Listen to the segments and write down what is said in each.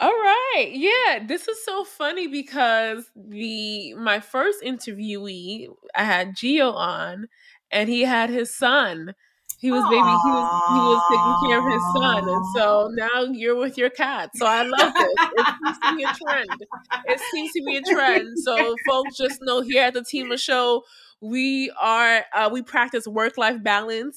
All right. Yeah, this is so funny because the my first interviewee, I had Gio on and he had his son. He was baby he was he was taking care of his son. And so now you're with your cat. So I love this. It seems to be a trend. It seems to be a trend. So folks just know here at the Tima Show, we are uh, we practice work life balance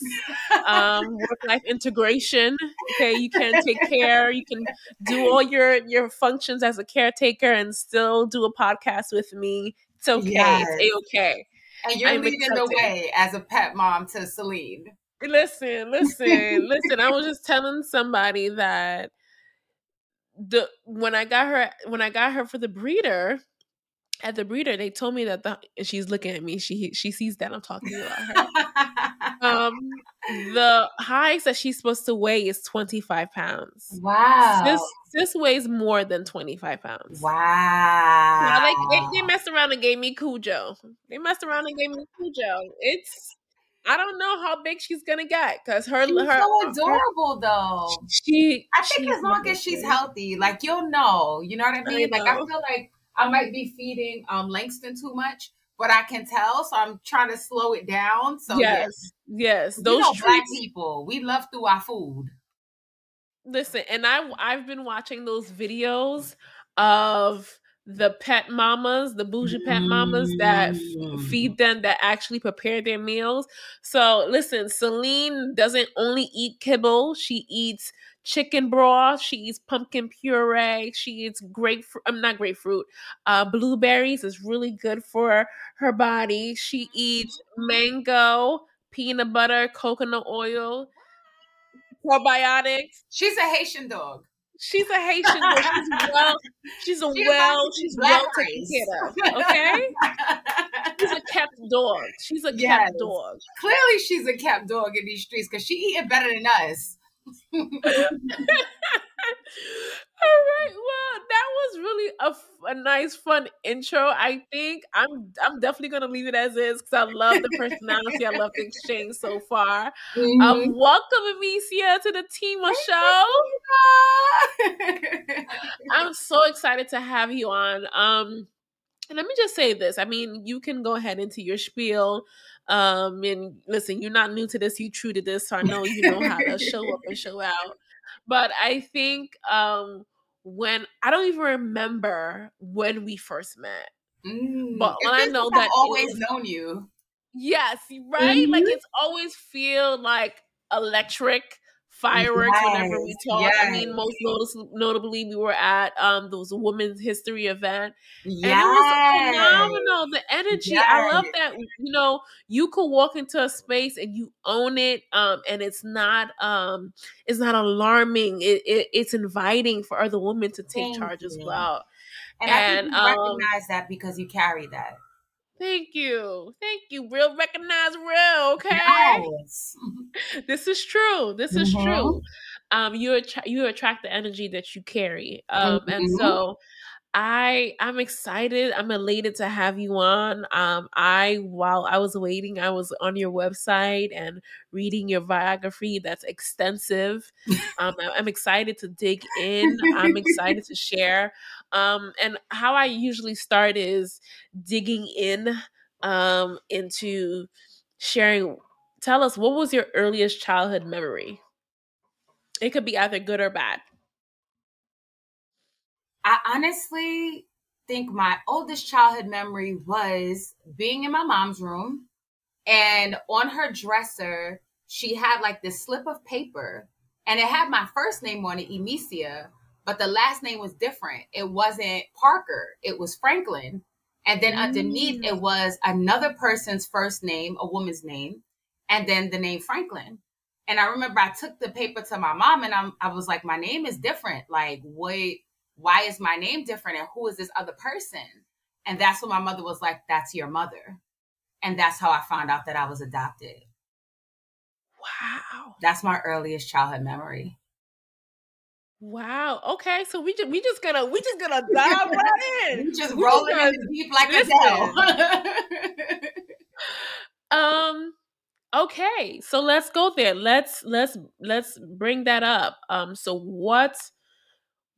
um, work life integration okay you can take care you can do all your your functions as a caretaker and still do a podcast with me it's okay yes. it's okay and you're I'm leading the way as a pet mom to celine listen listen listen i was just telling somebody that the when i got her when i got her for the breeder at the breeder, they told me that the she's looking at me. She she sees that I'm talking about her. um, the highest that she's supposed to weigh is 25 pounds. Wow. This this weighs more than 25 pounds. Wow. They, they, they messed around and gave me Cujo. They messed around and gave me Cujo. It's I don't know how big she's gonna get because her she's her so adorable her, though. She I think as long as she's healthy, like you'll know. You know what I mean? I like I feel like I might be feeding um Langston too much, but I can tell, so I'm trying to slow it down. So yes, yes, those you know, treats, black people, we love through our food. Listen, and I I've been watching those videos of the pet mamas, the bougie pet mamas that f- feed mm. them, that actually prepare their meals. So listen, Celine doesn't only eat kibble; she eats chicken broth. She eats pumpkin puree. She eats grapefruit. I'm not grapefruit. Uh, blueberries is really good for her body. She eats mango, peanut butter, coconut oil, probiotics. She's a Haitian dog. She's a Haitian dog. She's well. She's a well. She's well taken care of. Okay. she's a kept dog. She's a yes. kept dog. Clearly, she's a kept dog in these streets because she eating better than us. All right. Well, that was really a, a nice, fun intro. I think I'm I'm definitely gonna leave it as is because I love the personality. I love the exchange so far. Um, mm-hmm. Um, welcome, Emicia, to the Tima Show. I'm so excited to have you on. Um, and let me just say this. I mean, you can go ahead into your spiel. Um, and listen, you're not new to this, you true to this, so I know you know how to show up and show out. But I think um when I don't even remember when we first met. Mm, but when I know that I've always known you. Yes, right? Mm-hmm. Like it's always feel like electric fireworks yes, whenever we talk. Yes. I mean, most notice- notably, we were at um those Women's History event, yes. and it was phenomenal. The energy, yes. I love that. You know, you could walk into a space and you own it, um, and it's not um, it's not alarming. It, it it's inviting for other women to take Thank charge you. as well. And, and I think you um, recognize that because you carry that. Thank you. Thank you. Real recognize real, okay? Yes. this is true. This is mm-hmm. true. Um you attra- you attract the energy that you carry. Um mm-hmm. and so I I'm excited. I'm elated to have you on. Um, I while I was waiting, I was on your website and reading your biography. That's extensive. Um, I'm excited to dig in. I'm excited to share. Um, and how I usually start is digging in um, into sharing. Tell us what was your earliest childhood memory. It could be either good or bad. I honestly think my oldest childhood memory was being in my mom's room and on her dresser, she had like this slip of paper and it had my first name on it, Emicia, but the last name was different. It wasn't Parker, it was Franklin. And then underneath it mm. was another person's first name, a woman's name, and then the name Franklin. And I remember I took the paper to my mom and I'm, I was like, my name is different. Like, what? Why is my name different and who is this other person? And that's when my mother was like, that's your mother. And that's how I found out that I was adopted. Wow. That's my earliest childhood memory. Wow. Okay. So we just we just gonna we just gonna dive right in. We just we rolling just in deep like a um. Okay. So let's go there. Let's let's let's bring that up. Um. So what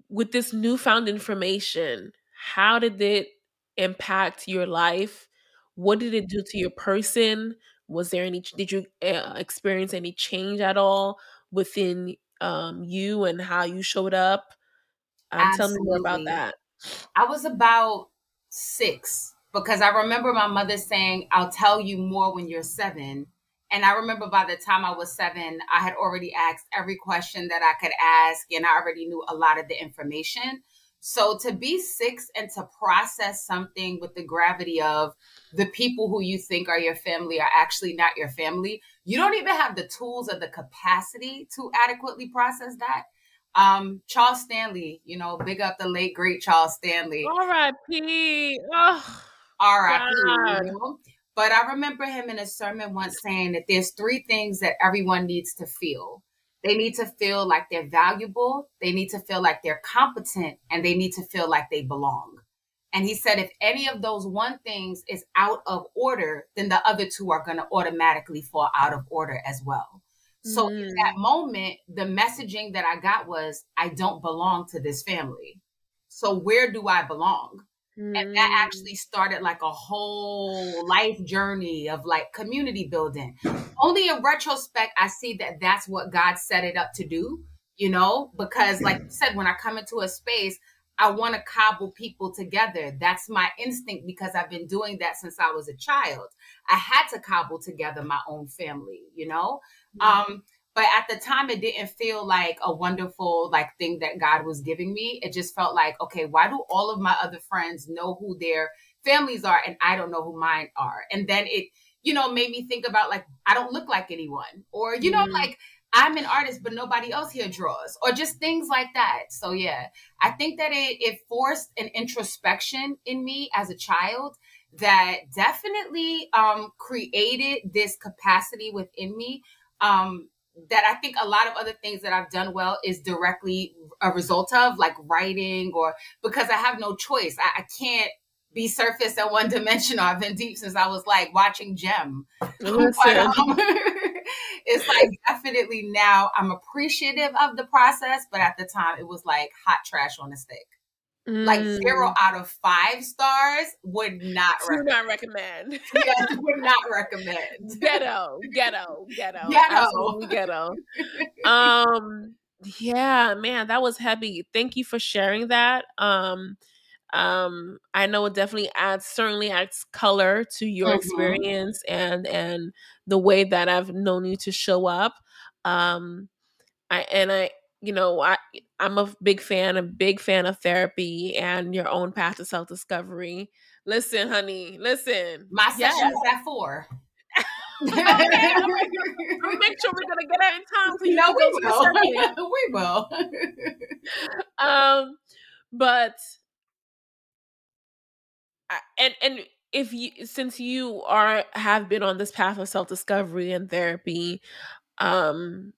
with this newfound information, how did it impact your life? What did it do to your person? Was there any? Did you uh, experience any change at all within um, you and how you showed up? Um, tell me more about that. I was about six because I remember my mother saying, I'll tell you more when you're seven. And I remember by the time I was seven, I had already asked every question that I could ask, and I already knew a lot of the information. So to be six and to process something with the gravity of the people who you think are your family are actually not your family, you don't even have the tools or the capacity to adequately process that. Um, Charles Stanley, you know, big up the late great Charles Stanley. R.I.P. Oh, R.I.P. But I remember him in a sermon once saying that there's three things that everyone needs to feel. They need to feel like they're valuable, they need to feel like they're competent, and they need to feel like they belong. And he said, if any of those one things is out of order, then the other two are going to automatically fall out of order as well. So mm. in that moment, the messaging that I got was, I don't belong to this family. So where do I belong? Mm. And that mm. actually started like a whole life journey of like community building. Only in retrospect, I see that that's what God set it up to do, you know, because like you said, when I come into a space, I want to cobble people together. That's my instinct because I've been doing that since I was a child. I had to cobble together my own family, you know? Mm-hmm. Um, but at the time it didn't feel like a wonderful like thing that God was giving me. It just felt like, okay, why do all of my other friends know who their families are and I don't know who mine are? And then it, you know, made me think about like I don't look like anyone or you know mm-hmm. like I'm an artist, but nobody else here draws, or just things like that. So yeah, I think that it it forced an introspection in me as a child that definitely um, created this capacity within me. Um, that I think a lot of other things that I've done well is directly a result of, like writing, or because I have no choice. I, I can't be surface and one dimensional. I've been deep since I was like watching um, it's like definitely now I'm appreciative of the process, but at the time it was like hot trash on a stick. Mm. Like zero mm. out of five stars would not do recommend. not recommend. yes, would not recommend. Ghetto, ghetto, ghetto, ghetto, ghetto. um, yeah, man, that was heavy. Thank you for sharing that. Um, um i know it definitely adds certainly adds color to your mm-hmm. experience and and the way that i've known you to show up um i and i you know i i'm a big fan a big fan of therapy and your own path to self-discovery listen honey listen my session's yes. at four okay, I'm gonna make sure we're gonna get her in time for you no, we will. we will. um, but and and if you since you are have been on this path of self-discovery and therapy um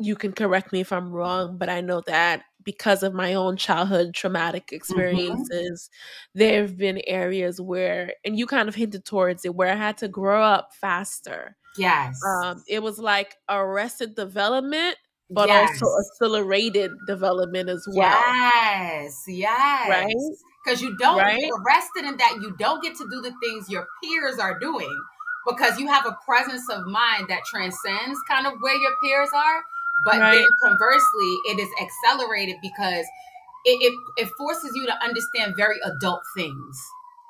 you can correct me if i'm wrong but i know that because of my own childhood traumatic mm-hmm. experiences mm-hmm. there have been areas where and you kind of hinted towards it where i had to grow up faster yes um it was like arrested development but yes. also accelerated development as well yes yes right because you don't right? get arrested in that you don't get to do the things your peers are doing because you have a presence of mind that transcends kind of where your peers are but right. then conversely it is accelerated because it, it, it forces you to understand very adult things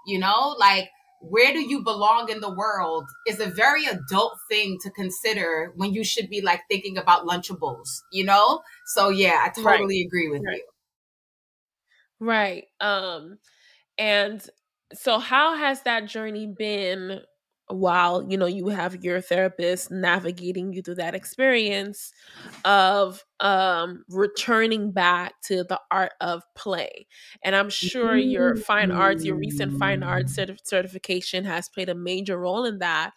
you know like where do you belong in the world is a very adult thing to consider when you should be like thinking about lunchables you know so yeah i totally right. agree with you Right. Um and so how has that journey been while you know you have your therapist navigating you through that experience of um returning back to the art of play. And i'm sure your fine arts your recent fine arts certif- certification has played a major role in that.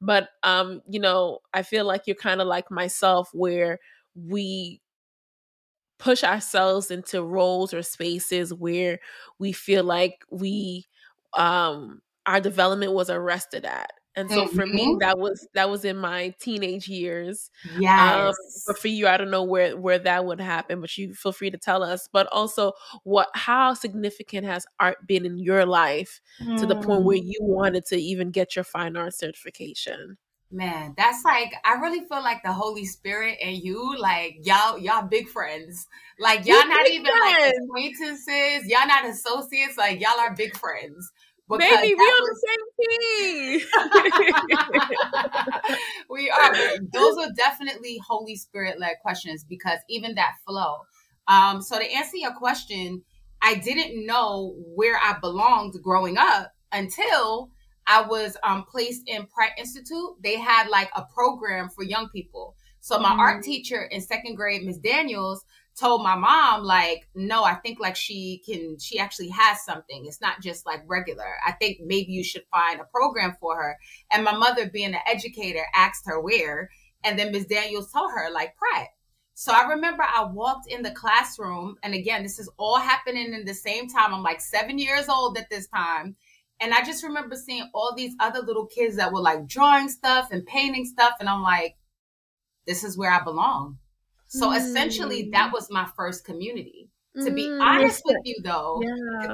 But um you know i feel like you're kind of like myself where we push ourselves into roles or spaces where we feel like we um our development was arrested at and so mm-hmm. for me mm-hmm. that was that was in my teenage years yeah um, but for you i don't know where where that would happen but you feel free to tell us but also what how significant has art been in your life mm. to the point where mm. you wanted to even get your fine art certification man that's like i really feel like the holy spirit and you like y'all y'all big friends like y'all not even friends. like acquaintances y'all not associates like y'all are big friends Maybe we on was... the same team. we are. Those are definitely Holy Spirit led questions because even that flow. Um, so to answer your question, I didn't know where I belonged growing up until I was um, placed in Pratt Institute. They had like a program for young people. So my mm. art teacher in second grade, Miss Daniels, told my mom like no i think like she can she actually has something. It's not just like regular. I think maybe you should find a program for her. And my mother being an educator asked her where. And then ms daniels told her like pratt. So i remember i walked in the classroom. And again this is all happening in the same time. I'm like seven years old at this time. And i just remember seeing all these other little kids that were like drawing stuff and painting stuff. And i'm like this is where i belong so mm. essentially, that mm. was my first community. To be mm, honest with you, though,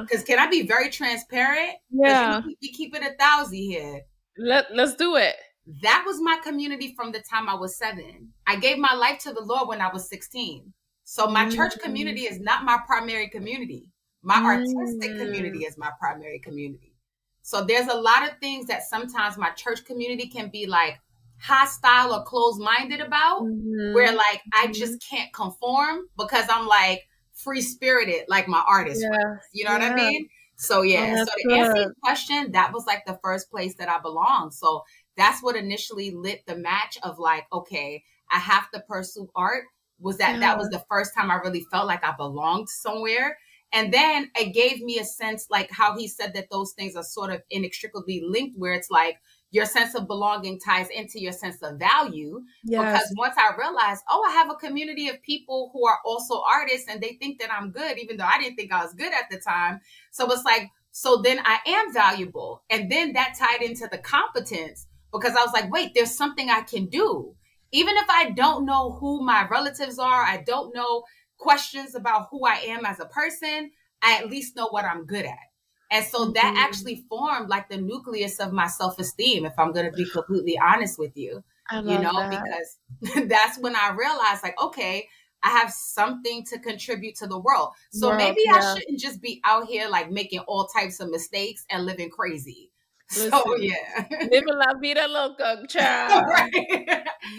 because yeah. can I be very transparent? Yeah, we, we keep it a thousand here. Let Let's do it. That was my community from the time I was seven. I gave my life to the Lord when I was sixteen. So my mm. church community is not my primary community. My artistic community mm. is my primary community. So there's a lot of things that sometimes my church community can be like, hostile or closed minded about, mm-hmm. where like I mm-hmm. just can't conform because I'm like free spirited, like my artist. Yeah. You know yeah. what I mean? So yeah. Oh, so to good. answer your question, that was like the first place that I belonged. So that's what initially lit the match of like, okay, I have to pursue art. Was that yeah. that was the first time I really felt like I belonged somewhere. And then it gave me a sense like how he said that those things are sort of inextricably linked, where it's like, your sense of belonging ties into your sense of value. Yes. Because once I realized, oh, I have a community of people who are also artists and they think that I'm good, even though I didn't think I was good at the time. So it's like, so then I am valuable. And then that tied into the competence because I was like, wait, there's something I can do. Even if I don't know who my relatives are, I don't know questions about who I am as a person, I at least know what I'm good at. And so that mm-hmm. actually formed like the nucleus of my self esteem, if I'm going to be completely honest with you. you know, that. because that's when I realized, like, okay, I have something to contribute to the world. So world, maybe yeah. I shouldn't just be out here like making all types of mistakes and living crazy. Listen, so yeah, living la vida loca, child, right.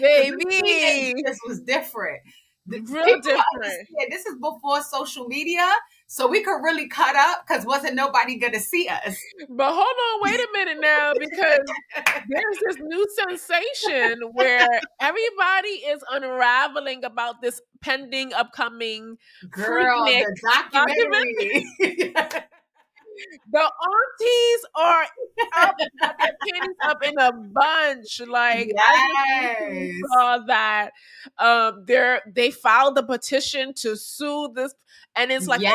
baby. This was different. Real different. This is before social media. So we could really cut up because wasn't nobody gonna see us. But hold on, wait a minute now, because there's this new sensation where everybody is unraveling about this pending upcoming girl the documentary. documentary. the aunties are up, their panties up in a bunch. Like yes. I saw that. Um, they're they filed the petition to sue this and it's like yes.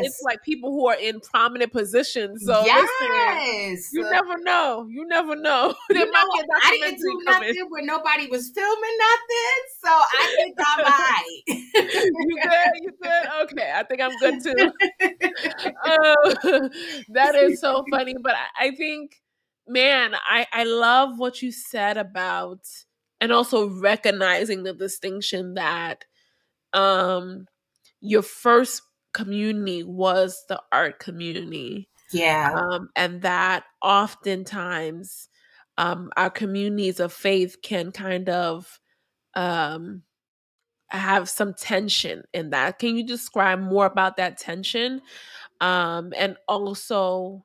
it's like people who are in prominent positions. So yes. listen, you never know. You never know. You know I didn't do coming. nothing where nobody was filming nothing, so I think I'm right. you good? You good? Okay, I think I'm good too. uh, that is so funny, but I, I think, man, I I love what you said about and also recognizing the distinction that um your first community was the art community. Yeah. Um, and that oftentimes um, our communities of faith can kind of um, have some tension in that. Can you describe more about that tension? Um, and also,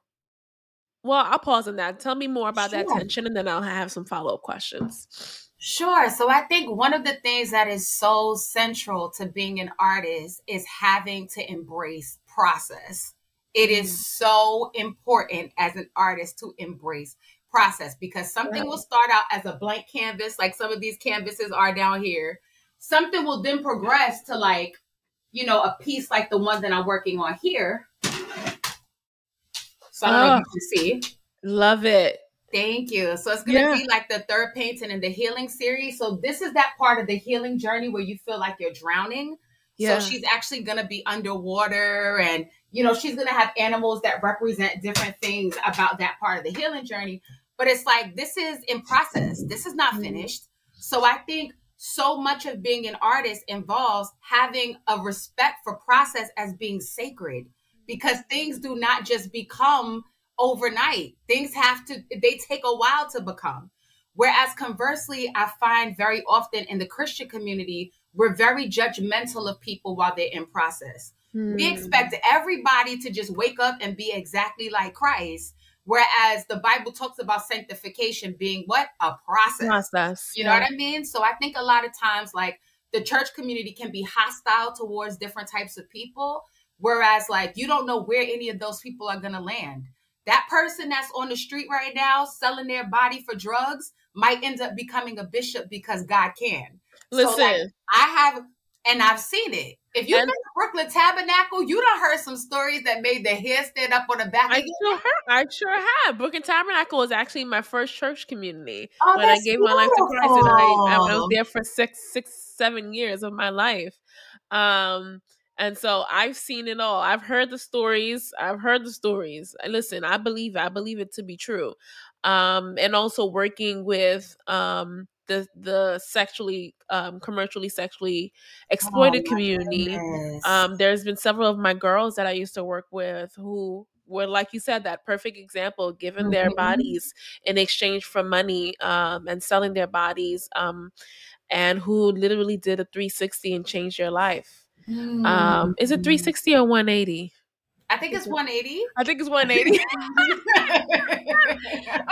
well, I'll pause on that. Tell me more about sure. that tension and then I'll have some follow up questions. Sure. So I think one of the things that is so central to being an artist is having to embrace process. It is mm. so important as an artist to embrace process because something will start out as a blank canvas, like some of these canvases are down here. Something will then progress to like, you know, a piece like the one that I'm working on here. So I don't oh, know if you can see. Love it. Thank you. So it's gonna yeah. be like the third painting in the healing series. So this is that part of the healing journey where you feel like you're drowning. Yeah. So she's actually gonna be underwater and you know, she's gonna have animals that represent different things about that part of the healing journey. But it's like this is in process. This is not mm-hmm. finished. So I think so much of being an artist involves having a respect for process as being sacred because things do not just become overnight. Things have to, they take a while to become. Whereas conversely, I find very often in the Christian community, we're very judgmental of people while they're in process. Hmm. We expect everybody to just wake up and be exactly like Christ. Whereas the Bible talks about sanctification being what? A process. Process. You know what I mean? So I think a lot of times, like the church community can be hostile towards different types of people. Whereas, like, you don't know where any of those people are going to land. That person that's on the street right now selling their body for drugs might end up becoming a bishop because God can. Listen, so, like, I have, and I've seen it. If you've been to Brooklyn Tabernacle, you done heard some stories that made the hair stand up on the back. I sure have. I sure have. Brooklyn Tabernacle was actually my first church community oh, when I gave beautiful. my life to Christ, and I, I was there for six, six, seven years of my life. Um, and so I've seen it all. I've heard the stories. I've heard the stories. Listen, I believe I believe it to be true. Um, and also working with um the the sexually um commercially sexually exploited oh, community. Um, there's been several of my girls that I used to work with who were like you said that perfect example given mm-hmm. their bodies in exchange for money um and selling their bodies um and who literally did a 360 and changed their life Mm. Um, is it 360 or 180? I think it's 180. I think it's 180. I'm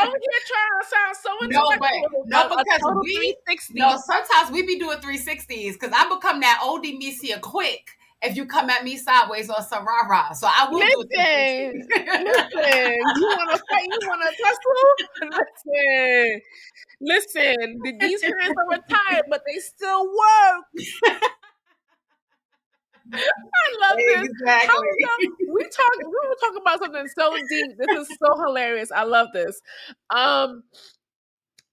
here trying to sound so no, but, no, because we no. Sometimes we be doing 360s because I become that oldie Misia quick if you come at me sideways rah rah. So I will listen, do listen. You want to fight? You want to tussle? Listen, listen. These hands are retired, but they still work. I love this. Exactly. we talk. We were talking about something so deep. This is so hilarious. I love this. Um,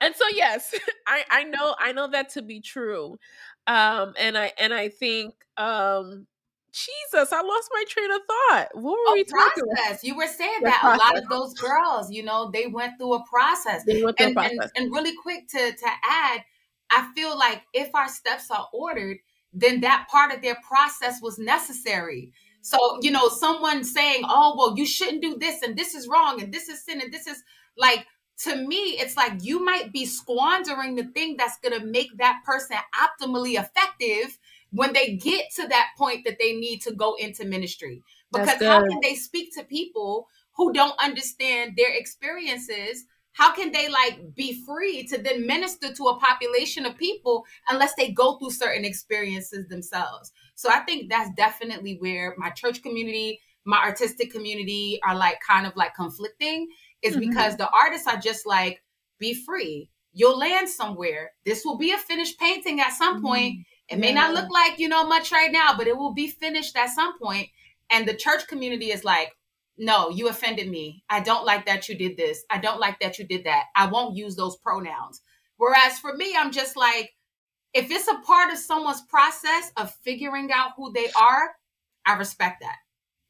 and so yes, I I know I know that to be true. Um, and I and I think um Jesus, I lost my train of thought. What were we talking about? You were saying the that process. a lot of those girls, you know, they went through a process. They went through and, a process. And, and really quick to to add, I feel like if our steps are ordered, then that part of their process was necessary. So, you know, someone saying, oh, well, you shouldn't do this and this is wrong and this is sin and this is like, to me, it's like you might be squandering the thing that's going to make that person optimally effective when they get to that point that they need to go into ministry. Because how can they speak to people who don't understand their experiences how can they like be free to then minister to a population of people unless they go through certain experiences themselves so i think that's definitely where my church community my artistic community are like kind of like conflicting is mm-hmm. because the artists are just like be free you'll land somewhere this will be a finished painting at some point mm-hmm. it may yeah. not look like you know much right now but it will be finished at some point and the church community is like no, you offended me. I don't like that you did this. I don't like that you did that. I won't use those pronouns. Whereas for me, I'm just like, if it's a part of someone's process of figuring out who they are, I respect that.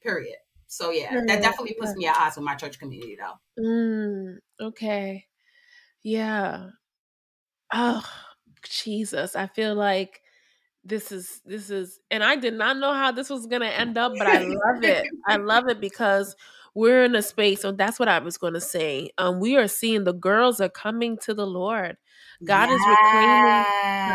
Period. So yeah, that definitely puts me at odds with my church community though. Mm, okay. Yeah. Oh, Jesus. I feel like this is this is and I did not know how this was going to end up, but I love it. I love it because we're in a space so that's what I was going to say. Um we are seeing the girls are coming to the Lord. God yes. is reclaiming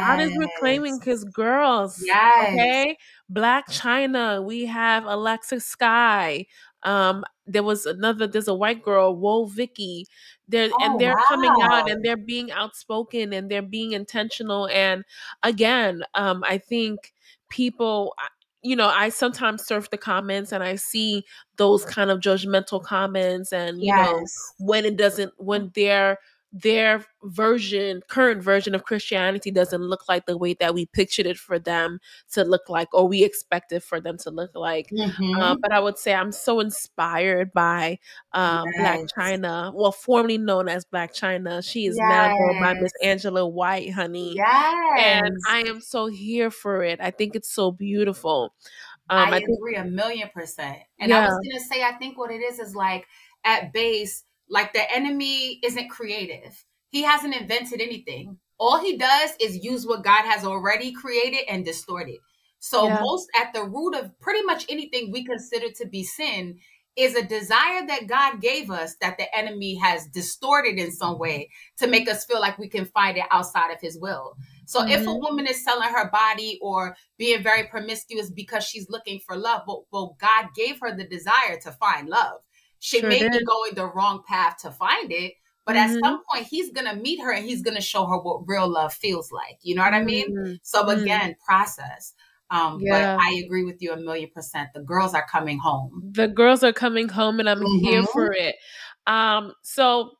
God is reclaiming his girls. Yes. Okay? Blac Chyna. we have Alexis Skyy. Um there was another there's a white girl, Woah Vicky they're oh, and they're wow. coming out and they're being outspoken and they're being intentional and again um i think people you know i sometimes surf the comments and i see those kind of judgmental comments and you yes. know when it doesn't when they're their version, current version of Christianity doesn't look like the way that we pictured it for them to look like, or we expected for them to look like. Mm-hmm. Uh, but I would say I'm so inspired by um, yes. Blac Chyna, well, formerly known as Blac Chyna. She is yes. now going by Miss Angela White, honey. Yes. And I am so here for it. I think it's so beautiful. Um, I, I think, agree a million percent. And yeah. I was gonna say, I think what it is is like at base, like the enemy isn't creative. He hasn't invented anything. All he does is use what God has already created and distort it. So yeah. most at the root of pretty much anything we consider to be sin is a desire that God gave us that the enemy has distorted in some way to make us feel like we can find it outside of his will. So mm-hmm. if a mm-hmm. woman is selling her body or being very promiscuous because she's looking for love, well, well God gave her the desire to find love. She sure may did. be going the wrong path to find it, but mm-hmm. at some point he's gonna meet her and he's gonna show her what real love feels like. You know what I mean? Mm-hmm. So mm-hmm. again, process. Um, yeah. But I agree with you a million percent. The girls are coming home. The girls are coming home, and I'm here mm-hmm. for it. Um, so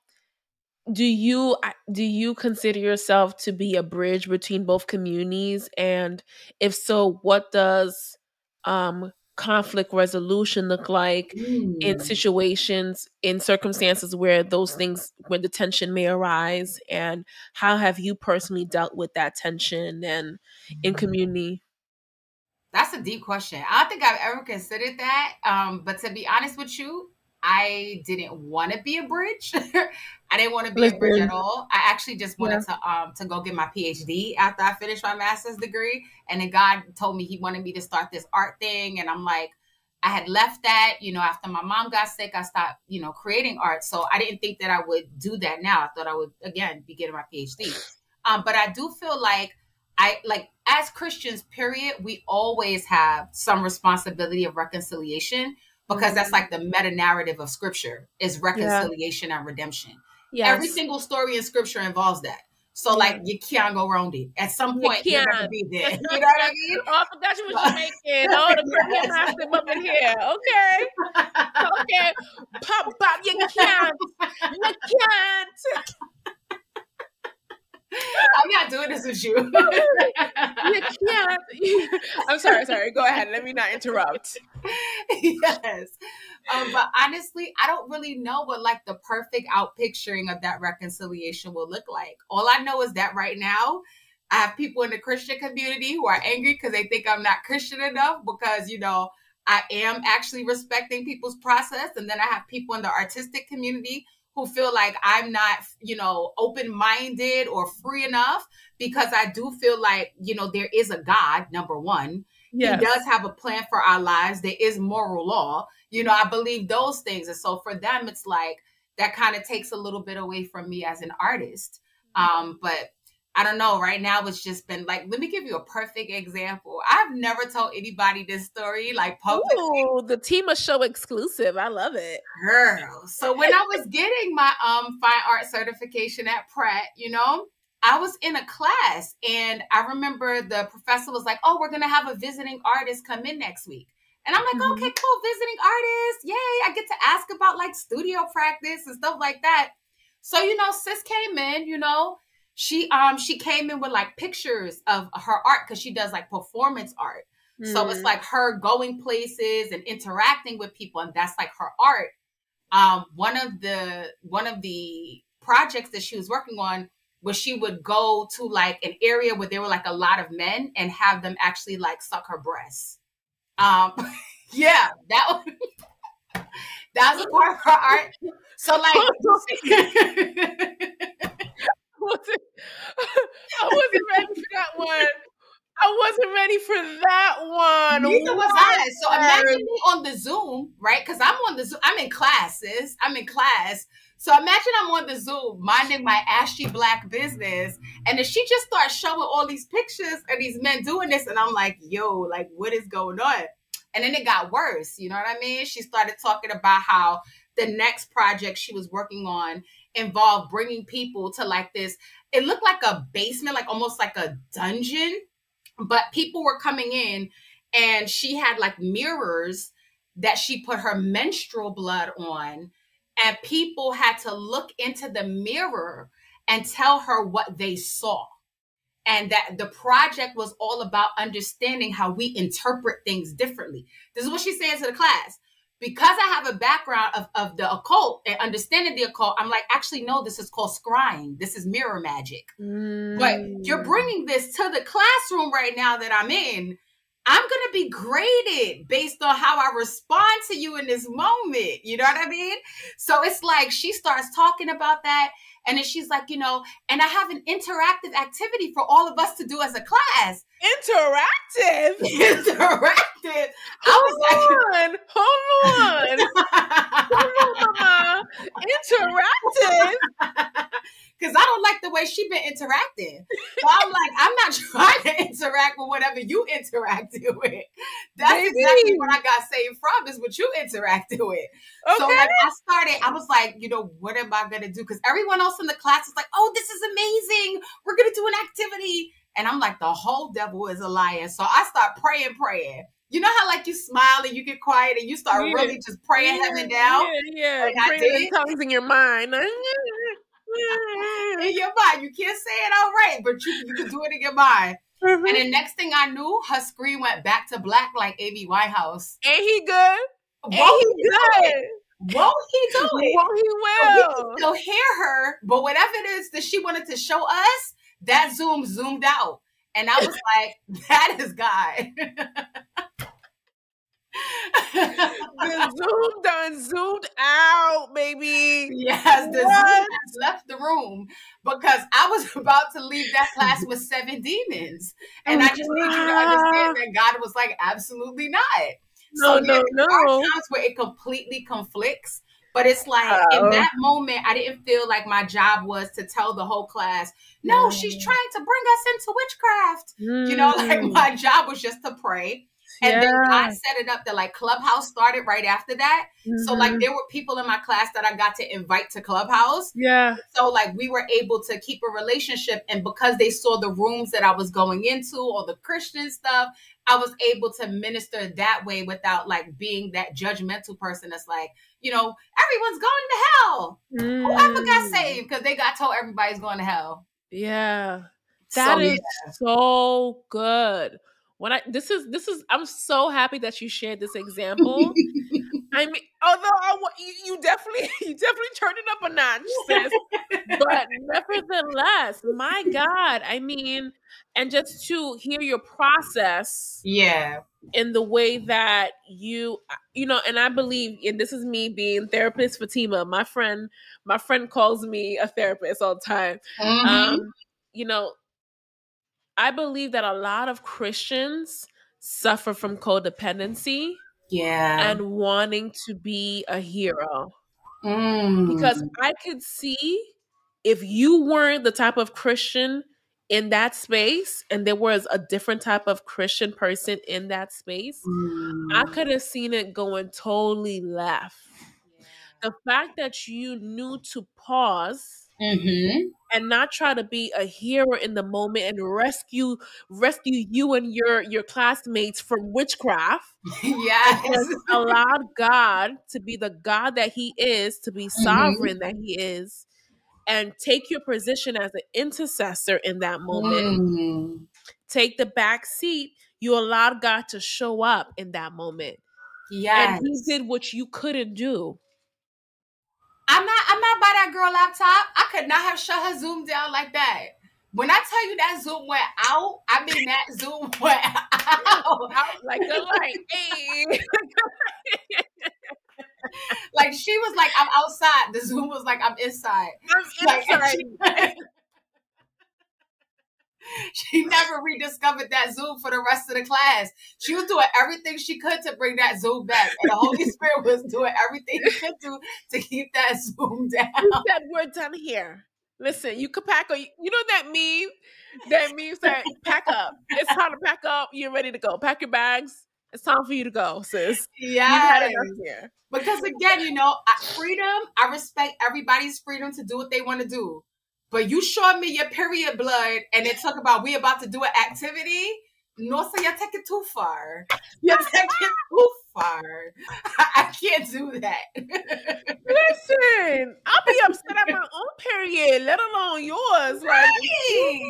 do you do you consider yourself to be a bridge between both communities and if so what does um conflict resolution look like mm. in situations in circumstances where those things where the tension may arise and how have you personally dealt with that tension and in community that's a deep question i don't think i've ever considered that um, but to be honest with you I didn't want to be a bridge. I didn't want to be Listen. a bridge at all. I actually just wanted yeah. to um to go get my PhD after I finished my master's degree. And then God told me he wanted me to start this art thing. And I'm like, I had left that, you know, after my mom got sick, I stopped, you know, creating art. So I didn't think that I would do that now. I thought I would again be getting my PhD. Um, but I do feel like I like as Christians, period, we always have some responsibility of reconciliation because that's like the meta narrative of scripture is reconciliation yeah. and redemption. Yes. Every single story in scripture involves that. So like you can't go wrong it. At some point you are gonna be there. You know what I mean? oh, I forgot you was Jamaican. Oh, the Caribbean master up in here. Okay. Okay. Pop pop, you can't. You can't. I'm not doing this with you. you can't. I'm sorry, sorry. Go ahead. Let me not interrupt. yes. Um, but honestly, I don't really know what like the perfect out picturing of that reconciliation will look like. All I know is that right now, I have people in the Christian community who are angry because they think I'm not Christian enough because, you know, I am actually respecting people's process. And then I have people in the artistic community who feel like I'm not, you know, open minded or free enough because I do feel like, you know, there is a God, number one. Yes. He does have a plan for our lives. There is moral law. You know, I believe those things. And so for them, it's like that kind of takes a little bit away from me as an artist. Um, but I don't know. Right now, it's just been like, let me give you a perfect example. I've never told anybody this story like publicly. Ooh, the Tima Show exclusive. I love it. Girl. So when I was getting my um fine art certification at Pratt, you know, I was in a class and I remember the professor was like, Oh, we're gonna have a visiting artist come in next week. And I'm like, mm-hmm. okay, cool, visiting artist. Yay. I get to ask about like studio practice and stuff like that. So, you know, sis came in, you know, she um she came in with like pictures of her art because she does like performance art mm. so it's mm. like her going places and interacting with people and that's like her art um one of the one of the projects that she was working on was she would go to like an area where there were like a lot of men and have them actually like suck her breasts um yeah that was that was a part of her art so like wasn't I wasn't ready for that one. I wasn't ready for that one. Neither was I. So imagine me on the Zoom, right? Because I'm on the Zoom. I'm in classes. I'm in class. So imagine I'm on the Zoom minding my ashy black business, and then she just starts showing all these pictures of these men doing this, and I'm like, yo, like what is going on? And then it got worse. You know what I mean? She started talking about how the next project she was working on involved bringing people to like this. It looked like a basement, like almost like a dungeon, but people were coming in and she had like mirrors that she put her menstrual blood on and people had to look into the mirror and tell her what they saw. And that the project was all about understanding how we interpret things differently. This is what she's saying to the class because I have a background of, of the occult and understanding the occult, I'm like, actually, no, this is called scrying. This is mirror magic. Mm. But you're bringing this to the classroom right now that I'm in. I'm going to be graded based on how I respond to you in this moment. You know what I mean? So it's like she starts talking about that. And then she's like, you know, and I have an interactive activity for all of us to do as a class. Interactive? interactive. Hold on. hold on. hold on, mama. Interactive. Because I don't like the way she been interacting. So I'm like, I'm not trying to interact with whatever you interacted with. That's Baby. exactly what I got saved from is what you interacted with. Okay. So like I started, I was like, you know, what am I gonna do? Because everyone else in the class is like, oh, this is amazing. We're gonna do an activity. And I'm like, the whole devil is a liar. So I start praying, praying. You know how like you smile and you get quiet and you start yeah. really just praying yeah. heaven down? Yeah, yeah. praying in tongues in your mind. in your mind. You can't say it all right, but you, you can do it in your mind. Mm-hmm. And the next thing I knew, her screen went back to black like Amy Winehouse. Ain't he good? Won't Ain't he good? Won't he do it? Won't he will? We still hear her, but whatever it is that she wanted to show us, that Zoom zoomed out. And I was like, that is God. The Zoom done zoomed out, baby. Yes, the what? Zoom has left the room because I was about to leave that class with seven demons. And I just need you to understand that God was like, absolutely not. No, so no, no. There are times where it completely conflicts. But it's like Uh-oh. in that moment, I didn't feel like my job was to tell the whole class, no, mm. she's trying to bring us into witchcraft. Mm. You know, like mm. my job was just to pray and yeah. then God set it up that like Clubhouse started right after that. Mm-hmm. So like mm-hmm. there were people in my class that I got to invite to Clubhouse. Yeah. So like we were able to keep a relationship and because they saw the rooms that I was going into or the Christian stuff, I was able to minister that way without like being that judgmental person that's like, you know, everyone's going to hell. Mm. Whoever got saved because they got told everybody's going to hell. Yeah. that so, is yeah. so good when I this is this is I'm so happy that you shared this example. I mean, although I want you, you definitely you definitely turned it up a notch, sis. but nevertheless, my God, I mean, and just to hear your process, yeah, in the way that you you know, and I believe, and this is me being therapist Fatima. My friend, my friend calls me a therapist all the time. Mm-hmm. Um, you know, I believe that a lot of Christians suffer from codependency. Yeah. And wanting to be a hero. Mm. Because I could see if you weren't the type of Christian in that space and there was a different type of Christian person in that space, mm. I could have seen it going totally left. Yeah. The fact that you knew to pause Mm-hmm. And not try to be a hero in the moment and rescue rescue you and your your classmates from witchcraft. yes, allowed God to be the God that He is, to be mm-hmm. sovereign mm-hmm. that He is, and take your position as an intercessor in that moment. Mm-hmm. Take the back seat. You allowed God to show up in that moment. Yes, and He did what you couldn't do. I'm not I'm not by that girl laptop. I could not have shut her Zoom down like that. When I tell you that Zoom went out, I mean that Zoom went out. like the light. Hey. like she was like, I'm outside. The Zoom was like, I'm inside. I'm inside. Like, she never rediscovered that Zoom for the rest of the class. She was doing everything she could to bring that Zoom back. And the Holy Spirit was doing everything he could do to keep that Zoom down. You said we're done here. Listen, you could pack. You know that meme? That meme said, "Pack up. It's time to pack up. You're ready to go. Pack your bags. It's time for you to go, sis. Yeah. Because again, you know, freedom. I respect everybody's freedom to do what they want to do. But you showed me your period blood and it talk about we about to do an activity. No, so you're taking too far. You're taking too far. I can't do that. Listen, I'll be upset at my own period, let alone yours. Right. Like,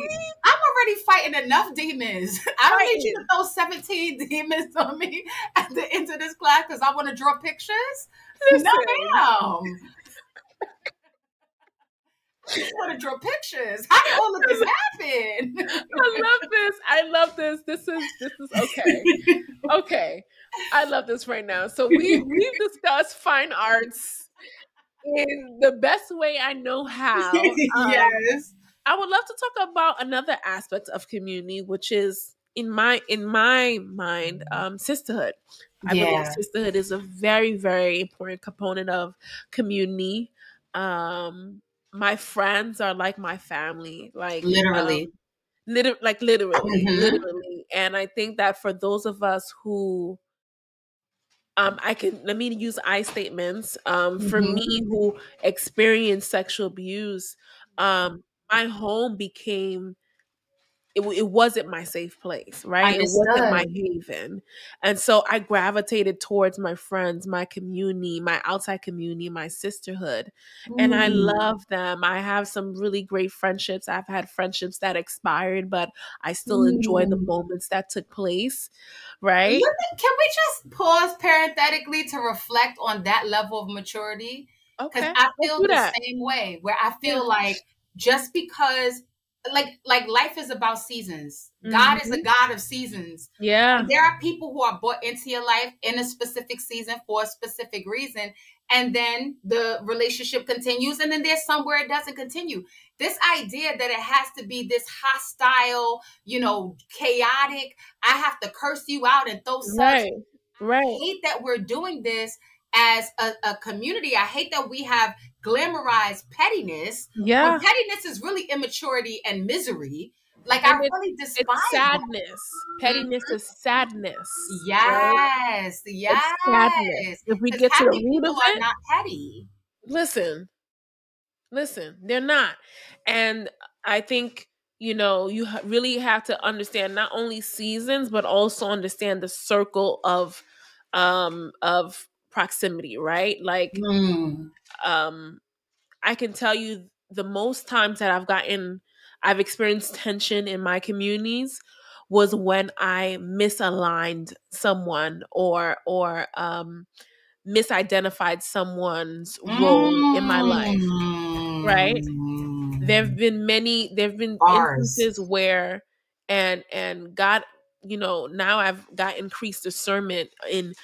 I'm already fighting enough demons. I don't need you to throw 17 demons on me at the end of this class because I want to draw pictures. Listen. No, ma'am. I want to draw pictures. How did all of this happen? I love this. I love this. This is this is okay. Okay. I love this right now. So we we've discussed fine arts in the best way I know how. Um, yes. I would love to talk about another aspect of community, which is in my in my mind, um, sisterhood. I yeah. believe sisterhood is a very, very important component of community. Um, my friends are like my family, like literally, um, liter- like literally, mm-hmm. literally. And I think that for those of us who um, I can let me use I statements. Um, mm-hmm. for me who experienced sexual abuse, um, my home became it, it wasn't my safe place, right? It wasn't my haven. And so I gravitated towards my friends, my community, my outside community, my sisterhood. Mm. And I mm. love them. I have some really great friendships. I've had friendships that expired, but I still mm. enjoy the mm. moments that took place, right? Can we just pause parenthetically to reflect on that level of maturity? Because okay. I feel the that. same way, where I feel yeah. like just because like like life is about seasons. Mm-hmm. God is a mm-hmm. God of seasons. Yeah. And there are people who are brought into your life in a specific season for a specific reason. And then the relationship continues, and then there's somewhere it doesn't continue. This idea that it has to be this hostile, you know, chaotic, I have to curse you out and throw such. Right. Right. I hate that we're doing this as a, a, community. I hate that we have glamorized pettiness. Yeah. Pettiness is really immaturity and misery. Like and I really despise it's sadness. That. Pettiness mm-hmm. is sadness. Yes, right? yes. It's sadness. If we get to the root of it, not petty. Listen, listen, they're not, and I think you know you really have to understand not only seasons but also understand the circle of um of proximity, right? Like mm. um I can tell you the most times that I've gotten I've experienced tension in my communities was when I misaligned someone or or um misidentified someone's role mm. in my life. Right? There've mm. been many there've been Bars. instances where and and God you know now I've got increased discernment in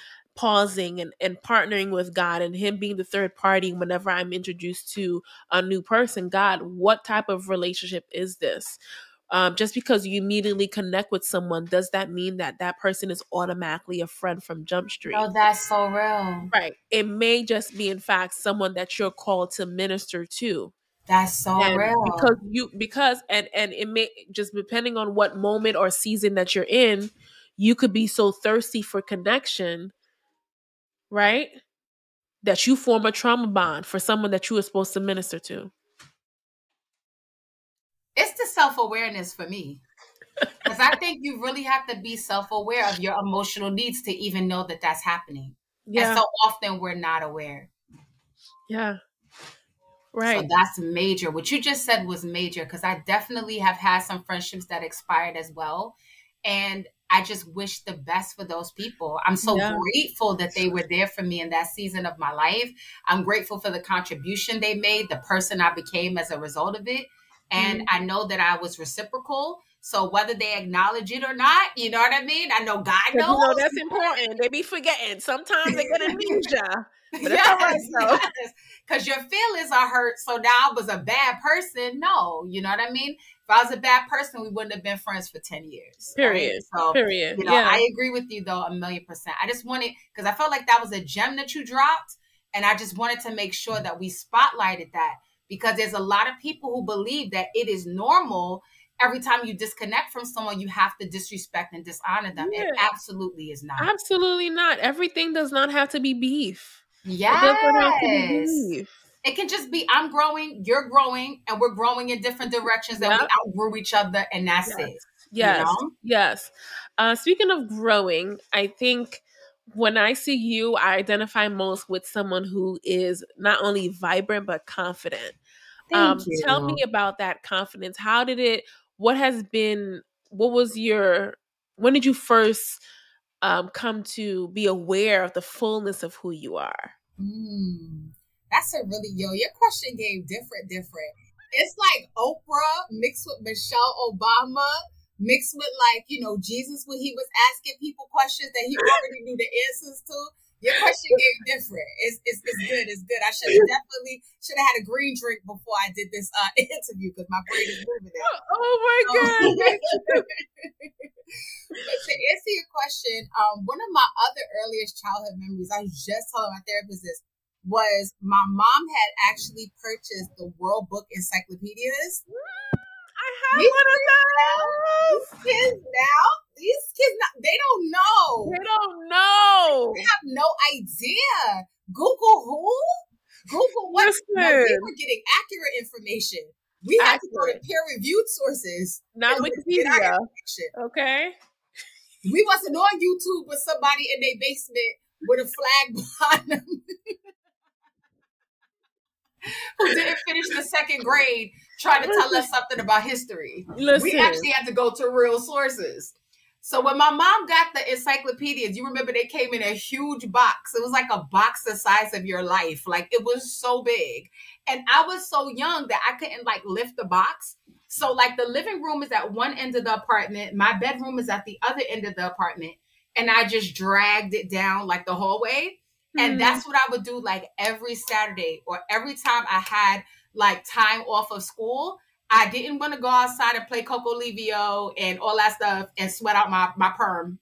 pausing and, and partnering with God and Him being the third party whenever I'm introduced to a new person. God, what type of relationship is this? Um, just because you immediately connect with someone, does that mean that that person is automatically a friend from Jump Street? Oh, that's so real. Right. It may just be, in fact, someone that you're called to minister to. That's so and real. Because you, because, and and it may just depending on what moment or season that you're in, you could be so thirsty for connection right? That you form a trauma bond for someone that you are supposed to minister to. It's the self awareness for me. Because I think you really have to be self aware of your emotional needs to even know that that's happening. Yeah. And so often we're not aware. Yeah. Right. So that's major. What you just said was major because I definitely have had some friendships that expired as well. And I just wish the best for those people. I'm so yeah. grateful that they were there for me in that season of my life. I'm grateful for the contribution they made, the person I became as a result of it. And mm-hmm. I know that I was reciprocal. So whether they acknowledge it or not, you know what I mean? I know God knows. You know, that's important. They be forgetting. Sometimes they get amnesia. But yes, yes. Because your feelings are hurt. So now I was a bad person. No, you know what I mean? I was a bad person, we wouldn't have been friends for 10 years. Period. Right? So, Period. You know, yeah. I agree with you though, a million percent. I just wanted, because I felt like that was a gem that you dropped. And I just wanted to make sure that we spotlighted that because there's a lot of people who believe that it is normal every time you disconnect from someone, you have to disrespect and dishonor them. Yeah. It absolutely is not. Absolutely not. Everything does not have to be beef. Yes. It can just be I'm growing, you're growing, and we're growing in different directions that yep. we outgrew each other, and that's yes. it. Yes. You know? Yes. Uh, speaking of growing, I think when I see you, I identify most with someone who is not only vibrant but confident. um, tell me about that confidence. How did it? What has been? What was your? When did you first um, come to be aware of the fullness of who you are? Mm, that's a really yo. Your question game different, different. It's like Oprah mixed with Michelle Obama mixed with like you know Jesus when he was asking people questions that he already knew the answers to. Your question gave different. It's, it's, it's good. It's good. I should have definitely should have had a green drink before I did this uh, interview because my brain is moving now. Oh my god! but to answer your question, um, one of my other earliest childhood memories, I was just telling my therapist this, was my mom had actually purchased the World Book Encyclopedias. Mm, I have these one of those. Kids now, these kids, they don't know. They don't know. They have no idea. Google who? Google what? No, we were getting accurate information. We had to go to peer-reviewed sources. Not Wikipedia. Okay. We wasn't on YouTube with somebody in their basement with a flag behind them who didn't finish the second grade trying to tell us something about history. Listen. We actually had to go to real sources. So when my mom got the encyclopedias, you remember they came in a huge box. It was like a box the size of your life. Like it was so big. And I was so young that I couldn't like lift the box. So like the living room is at one end of the apartment, my bedroom is at the other end of the apartment, and I just dragged it down like the hallway. And mm-hmm. that's what I would do like every Saturday or every time I had like time off of school. I didn't want to go outside and play Coco Livio and all that stuff and sweat out my, my perm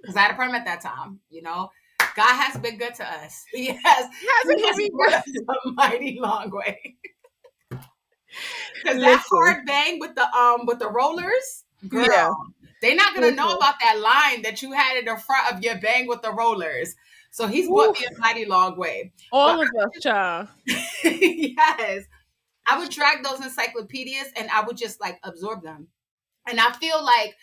because I had a perm at that time, you know. God has been good to us. He hasn't he has been us a mighty long way. Because that hard bang with the um with the rollers, girl, yeah. they're not gonna know about that line that you had in the front of your bang with the rollers. So he's brought me a mighty long way. All but of us, child. yes. I would drag those encyclopedias and I would just like absorb them. And I feel like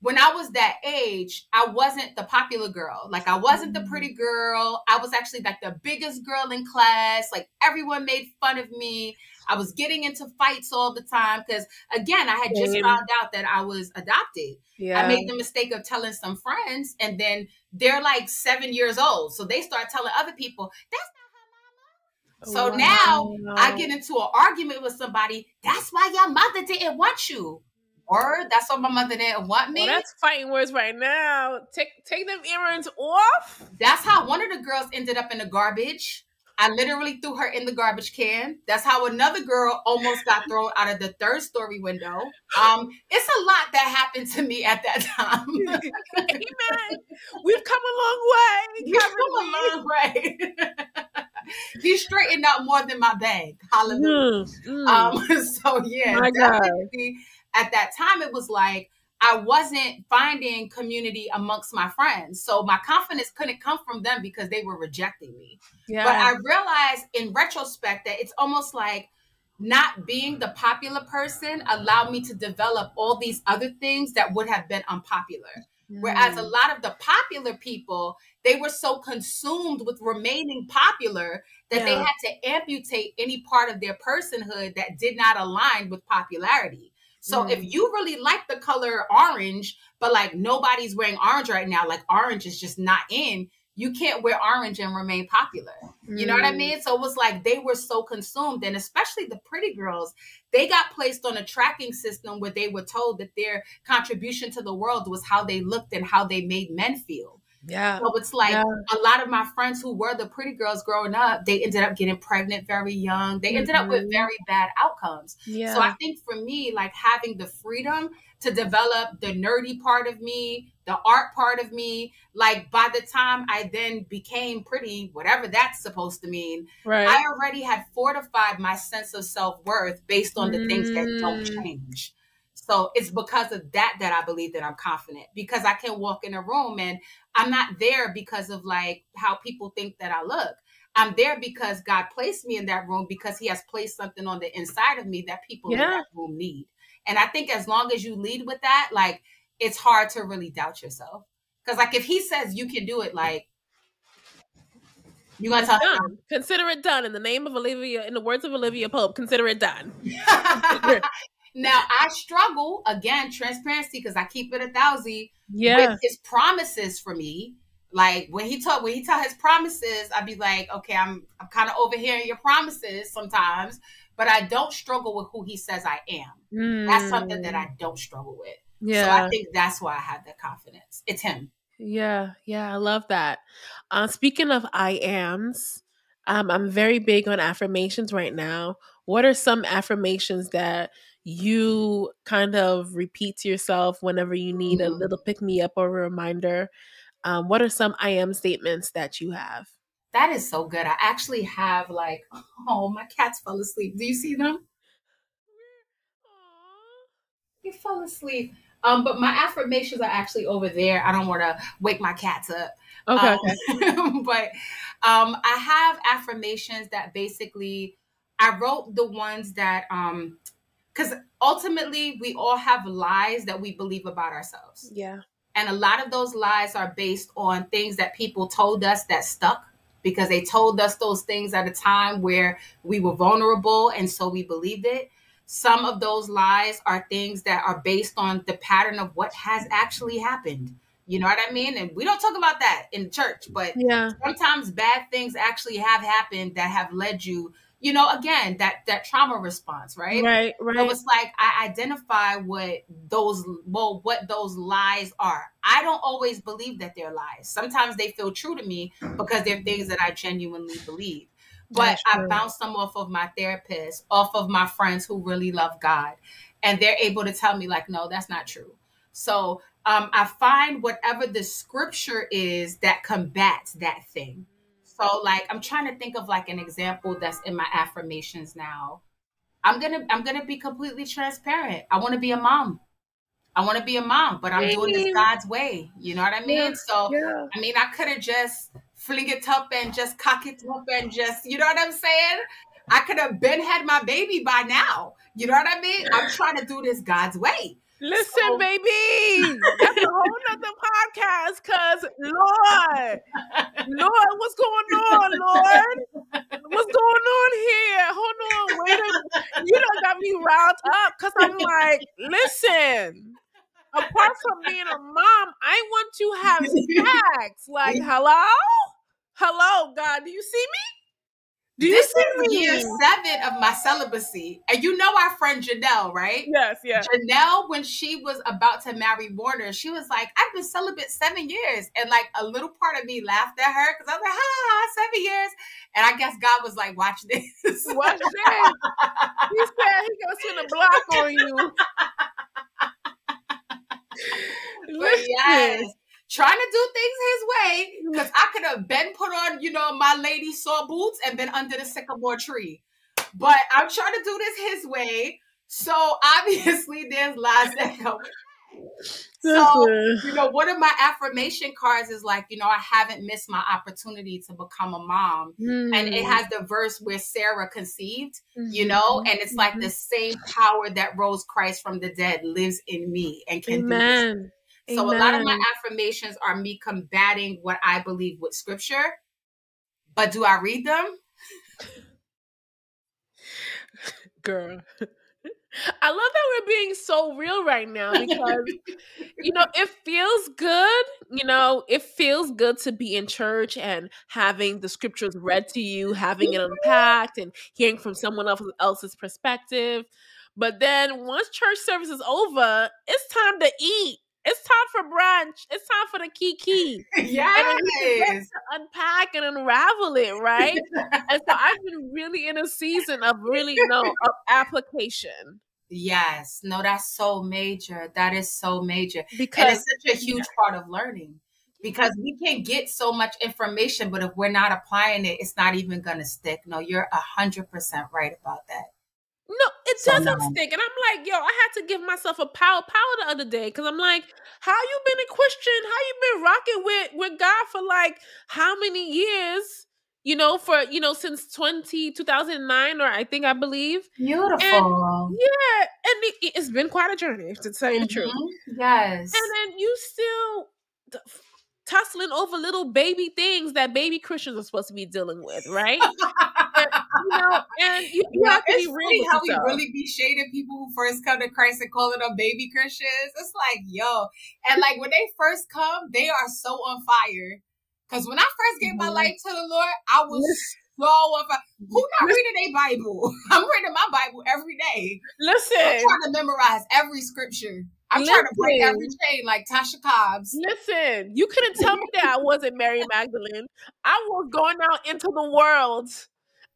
when I was that age, I wasn't the popular girl. Like I wasn't the pretty girl. I was actually like the biggest girl in class. Like everyone made fun of me. I was getting into fights all the time because again, I had just found out that I was adopted. Yeah. I made the mistake of telling some friends and then they're like 7 years old. So they start telling other people, that's not her mama. So wow. now I get into an argument with somebody. That's why your mother didn't want you. Or that's why my mother didn't want me. Well, that's fighting words right now. Take take them earrings off. That's how one of the girls ended up in the garbage. I literally threw her in the garbage can. That's how another girl almost got thrown out of the third story window. Um, it's a lot that happened to me at that time. Amen. We've come a long way. We've come a long way. he straightened out more than my bag. Hallelujah. Mm, mm. Um, so yeah, at that time it was like I wasn't finding community amongst my friends. So my confidence couldn't come from them because they were rejecting me. Yeah. But I realized in retrospect that it's almost like not being the popular person allowed me to develop all these other things that would have been unpopular. Mm. Whereas a mm. lot of the popular people, they were so consumed with remaining popular that yeah. they had to amputate any part of their personhood that did not align with popularity. So mm. if you really like the color orange, but like nobody's wearing orange right now, like orange is just not in, you can't wear orange and remain popular. You know what I mm. mean? So it was like they were so consumed, and especially the pretty girls, they got placed on a tracking system where they were told that their contribution to the world was how they looked and how they made men feel. Yeah. So it's like yeah. a lot of my friends who were the pretty girls growing up, they ended up getting pregnant very young. They ended mm-hmm. up with mm-hmm. very bad outcomes. Yeah. So I think for me, like having the freedom to develop the nerdy part of me, the art part of me, like by the time I then became pretty, whatever that's supposed to mean, right. I already had fortified my sense of self worth based on the mm. things that don't mm. change. So it's because of that that I believe that I'm confident because I can walk in a room and I'm not there because of like how people think that I look. I'm there because God placed me in that room because He has placed something on the inside of me that people yeah. in that room need. And I think as long as you lead with that, like it's hard to really doubt yourself. Because like if He says you can do it, like You gonna tell done. Consider it done in the name of Olivia. In the words of Olivia Pope, consider it done. now I struggle again, transparency, because I keep it a thousand. Yeah. With his promises for me, like when he told when he tell his promises, I'd be like, okay, I'm I'm kind of overhearing your promises sometimes, but I don't struggle with who he says I am. Mm. That's something that I don't struggle with. Yeah. So I think that's why I have that confidence. It's him. Yeah, yeah, I love that. Uh, speaking of I ams, um, I'm very big on affirmations right now. What are some affirmations that you kind of repeat to yourself whenever you need a little pick me up or a reminder? Um, what are some I am statements that you have? That is so good. I actually have like, oh, my cats fell asleep. Do you see them? He fell asleep. Um, but my affirmations are actually over there. I don't want to wake my cats up. Okay. Um, but um, I have affirmations that basically I wrote the ones that um because ultimately we all have lies that we believe about ourselves. Yeah. And a lot of those lies are based on things that people told us that stuck because they told us those things at a time where we were vulnerable and so we believed it. Some of those lies are things that are based on the pattern of what has actually happened. You know what I mean? And we don't talk about that in church, but yeah. sometimes bad things actually have happened that have led you you know again that that trauma response right right right so it's like i identify what those well what those lies are i don't always believe that they're lies sometimes they feel true to me because they're things that i genuinely believe but I bounce them off of my therapist, off of my friends who really love God. And they're able to tell me, like, no, that's not true. So um, I find whatever the scripture is that combats that thing. So, like, I'm trying to think of like an example that's in my affirmations now. I'm gonna I'm gonna be completely transparent. I want to be a mom. I want to be a mom, but I'm doing this God's way. You know what I mean? Yeah, so yeah. I mean, I could have just fling it up and just cock it up and just, you know what I'm saying? I could have been had my baby by now. You know what I mean? I'm trying to do this God's way. Listen, so. baby, that's a whole nother podcast. Cause Lord, Lord, what's going on, Lord? What's going on here? Hold on, wait a minute. You don't got me riled up because I'm like, listen. Apart from being a mom, I want to have sex. Like, hello? Hello, God, do you see me? Do this is year seven of my celibacy. And you know our friend Janelle, right? Yes, yes. Janelle, when she was about to marry Warner, she was like, I've been celibate seven years. And like a little part of me laughed at her because I was like, ah, seven years. And I guess God was like, watch this. Watch this. he said he gonna send a block on you. Listen. yes trying to do things his way because I could have been put on, you know, my lady saw boots and been under the sycamore tree. But I'm trying to do this his way. So obviously there's lies that come. So, you know, one of my affirmation cards is like, you know, I haven't missed my opportunity to become a mom. Mm. And it mm. has the verse where Sarah conceived, mm-hmm. you know, and it's like mm-hmm. the same power that rose Christ from the dead lives in me and can Amen. do this. So Amen. a lot of my affirmations are me combating what I believe with scripture. But do I read them? Girl. I love that we're being so real right now because you know it feels good. You know, it feels good to be in church and having the scriptures read to you, having it unpacked, and hearing from someone else's perspective. But then once church service is over, it's time to eat. It's time for brunch. It's time for the kiki. Yes. And to unpack and unravel it, right? and so I've been really in a season of really you know of application. Yes. No, that's so major. That is so major. Because and it's such a huge part of learning. Because we can get so much information, but if we're not applying it, it's not even gonna stick. No, you're a hundred percent right about that. No, it doesn't stick. And I'm like, yo, I had to give myself a power power the other day because I'm like, how you been a Christian? How you been rocking with with God for like how many years? You know, for you know, since 20, 2009, or I think I believe. Beautiful. And yeah, and it, has been quite a journey to tell you mm-hmm. the truth. Yes. And then you still tussling over little baby things that baby Christians are supposed to be dealing with, right? and, you know, and you, you yeah, have to be real. How we really be shading people who first come to Christ and calling them baby Christians. It's like, yo, and like when they first come, they are so on fire. Because when I first gave my life to the Lord, I was so on fire. Who not reading a Bible? I'm reading my Bible every day. Listen, I'm trying to memorize every scripture. I'm Listen. trying to break every chain like Tasha Cobbs. Listen, you couldn't tell me that I wasn't Mary Magdalene. I was going out into the world,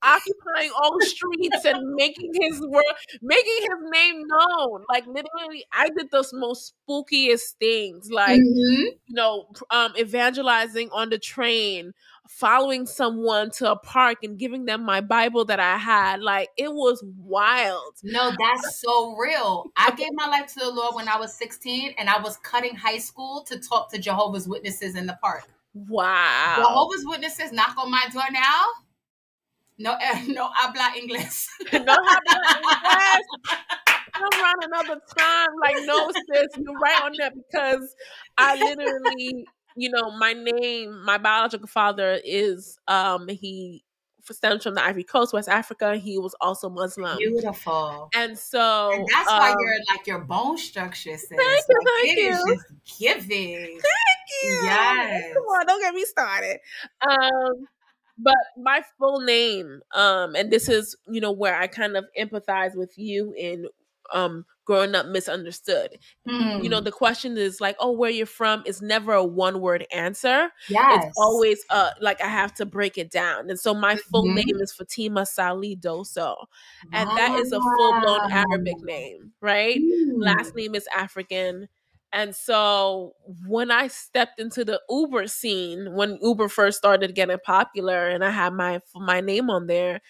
occupying all the streets and making his world, making his name known. Like literally, I did the most spookiest things, like mm-hmm. you know, um, evangelizing on the train, following someone to a park and giving them my Bible that I had. Like it was wild. No, that's so real. I gave my life to the Lord when I was 16 and I was cutting high school to talk to Jehovah's Witnesses in the park. Wow. Jehovah's Witnesses knock on my door now. No, eh, no habla inglés. no habla inglés. Come around another time. Like, no, sis, you're right on that because I literally you know, my name, my biological father is um he stems from the Ivory Coast, West Africa. He was also Muslim. Beautiful. And so and that's um, why you're like your bone structure says. Thank you, like, thank you. just giving. Thank you. Yes. Come on, don't get me started. Um but my full name um and this is you know where i kind of empathize with you in um growing up misunderstood. Mm. You know, hmm. the question is like, oh, where you're from is never a one word answer. Yes. It's always uh like I have to break it down. And so my full mm-hmm. name is Fatima Sali Doso. And wow. that is a full blown Arabic name, right? Mm. Last name is African. And so when I stepped into the Uber scene, when Uber first started getting popular and I had my my name on there,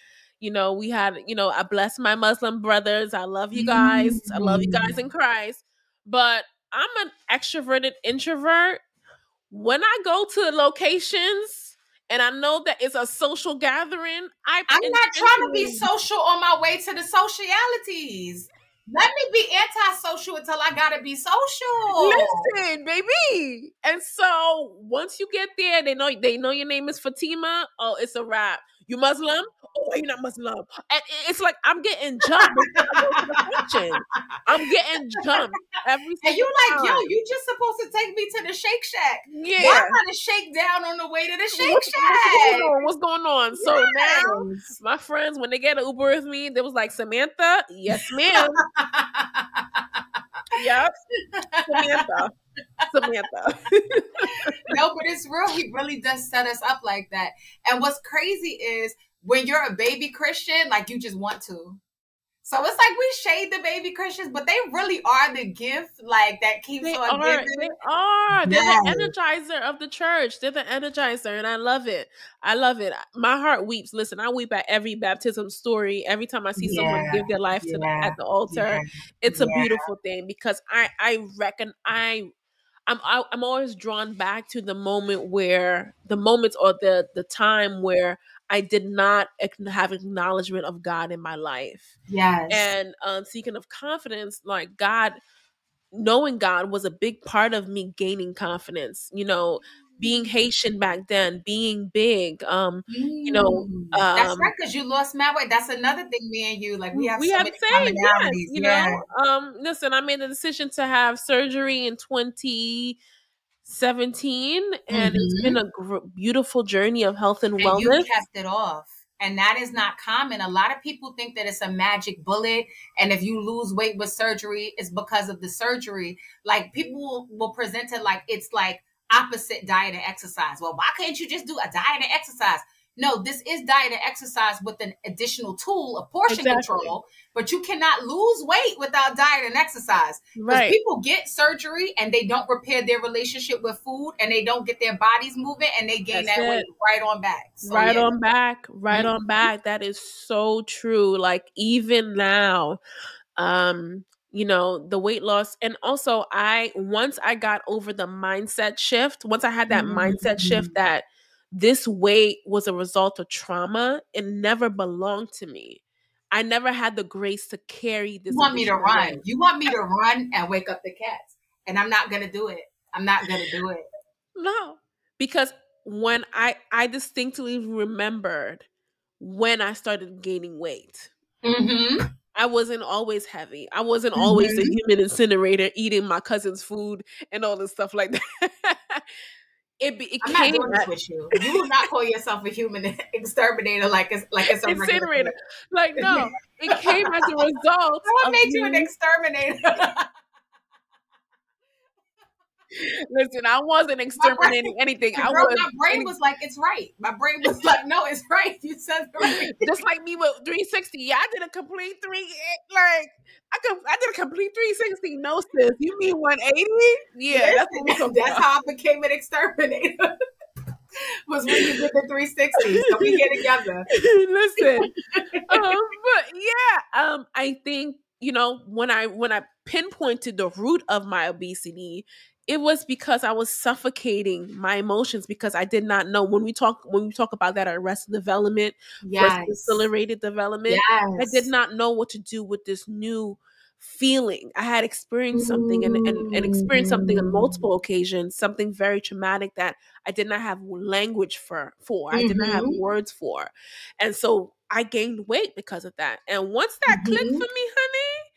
you know, we had, you know, I bless my Muslim brothers. I love you guys. Mm-hmm. I love you guys in mm. Christ. But I'm an extroverted introvert. When I go to locations and I know that it's a social gathering, I I'm not trying to be social on my way to the socialities. Let me be antisocial until I gotta be social. Listen, baby. And so once you get there, they know they know your name is Fatima. Oh, it's a wrap. You Muslim? Oh, you're not Muslim. And it's like I'm getting jumped. I'm getting jumped every And you like, yo, you just supposed to take me to the Shake Shack. Yeah. Why I to shake down on the way to the Shake what's, Shack? What's going on? What's going on? Yes. So now my friends, when they get an Uber with me, they was like, Samantha, yes, ma'am. yep. Samantha. Samantha. no, but it's real. He really does set us up like that. And what's crazy is when you're a baby Christian, like you just want to. So it's like we shade the baby Christians, but they really are the gift, like that keeps they on are, giving. They are. They're yes. the energizer of the church. They're the energizer, and I love it. I love it. My heart weeps. Listen, I weep at every baptism story. Every time I see yeah. someone give their life yeah. to the, at the altar, yeah. it's a beautiful thing because I I reckon I I'm I, am i am always drawn back to the moment where the moments or the the time where I did not have acknowledgement of God in my life. Yes. And um, seeking of confidence, like God, knowing God was a big part of me gaining confidence. You know, being Haitian back then, being big. Um, mm. you know, um, that's right because you lost my weight. That's another thing. Me and you, like we have we so have same, yes, you yeah. know. Um, listen, I made the decision to have surgery in twenty. 17 and mm-hmm. it's been mm-hmm. a gr- beautiful journey of health and, and wellness. You kept it off. And that is not common. A lot of people think that it's a magic bullet. And if you lose weight with surgery, it's because of the surgery. Like people will present it like it's like opposite diet and exercise. Well, why can't you just do a diet and exercise? No, this is diet and exercise with an additional tool of portion exactly. control, but you cannot lose weight without diet and exercise. Right. People get surgery and they don't repair their relationship with food and they don't get their bodies moving and they gain That's that it. weight right on back. So, right yeah. on back, right mm-hmm. on back. That is so true. Like even now, um, you know the weight loss and also i once i got over the mindset shift once i had that mm-hmm. mindset shift mm-hmm. that this weight was a result of trauma it never belonged to me i never had the grace to carry this you want me to run you want me to run and wake up the cats and i'm not gonna do it i'm not gonna do it no because when I I distinctly remembered when I started gaining weight. Mm-hmm. I wasn't always heavy. I wasn't mm-hmm. always a human incinerator eating my cousin's food and all this stuff like that. it, be, it I'm not doing this with you. You will not call yourself a human exterminator like it's like it's a incinerator. Like no, it came as a result. What made you an exterminator? Listen, I wasn't exterminating anything. I was. My brain was like, "It's right." My brain was like, "No, it's right." You said right. Just like me with 360. Yeah, I did a complete three. Eh, like I could, I did a complete 360. No, sis. You mean 180? Yeah, that's, that's how I became an exterminator. was when you did the 360. So we get together. Listen, um, but yeah, um, I think you know when I when I pinpointed the root of my obesity, it was because I was suffocating my emotions because I did not know when we talk when we talk about that arrested development yes. accelerated development. Yes. I did not know what to do with this new feeling. I had experienced something and, and, and experienced something on multiple occasions, something very traumatic that I did not have language for for. Mm-hmm. I did not have mm-hmm. words for. And so I gained weight because of that. And once that mm-hmm. clicked for me, honey,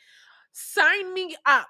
sign me up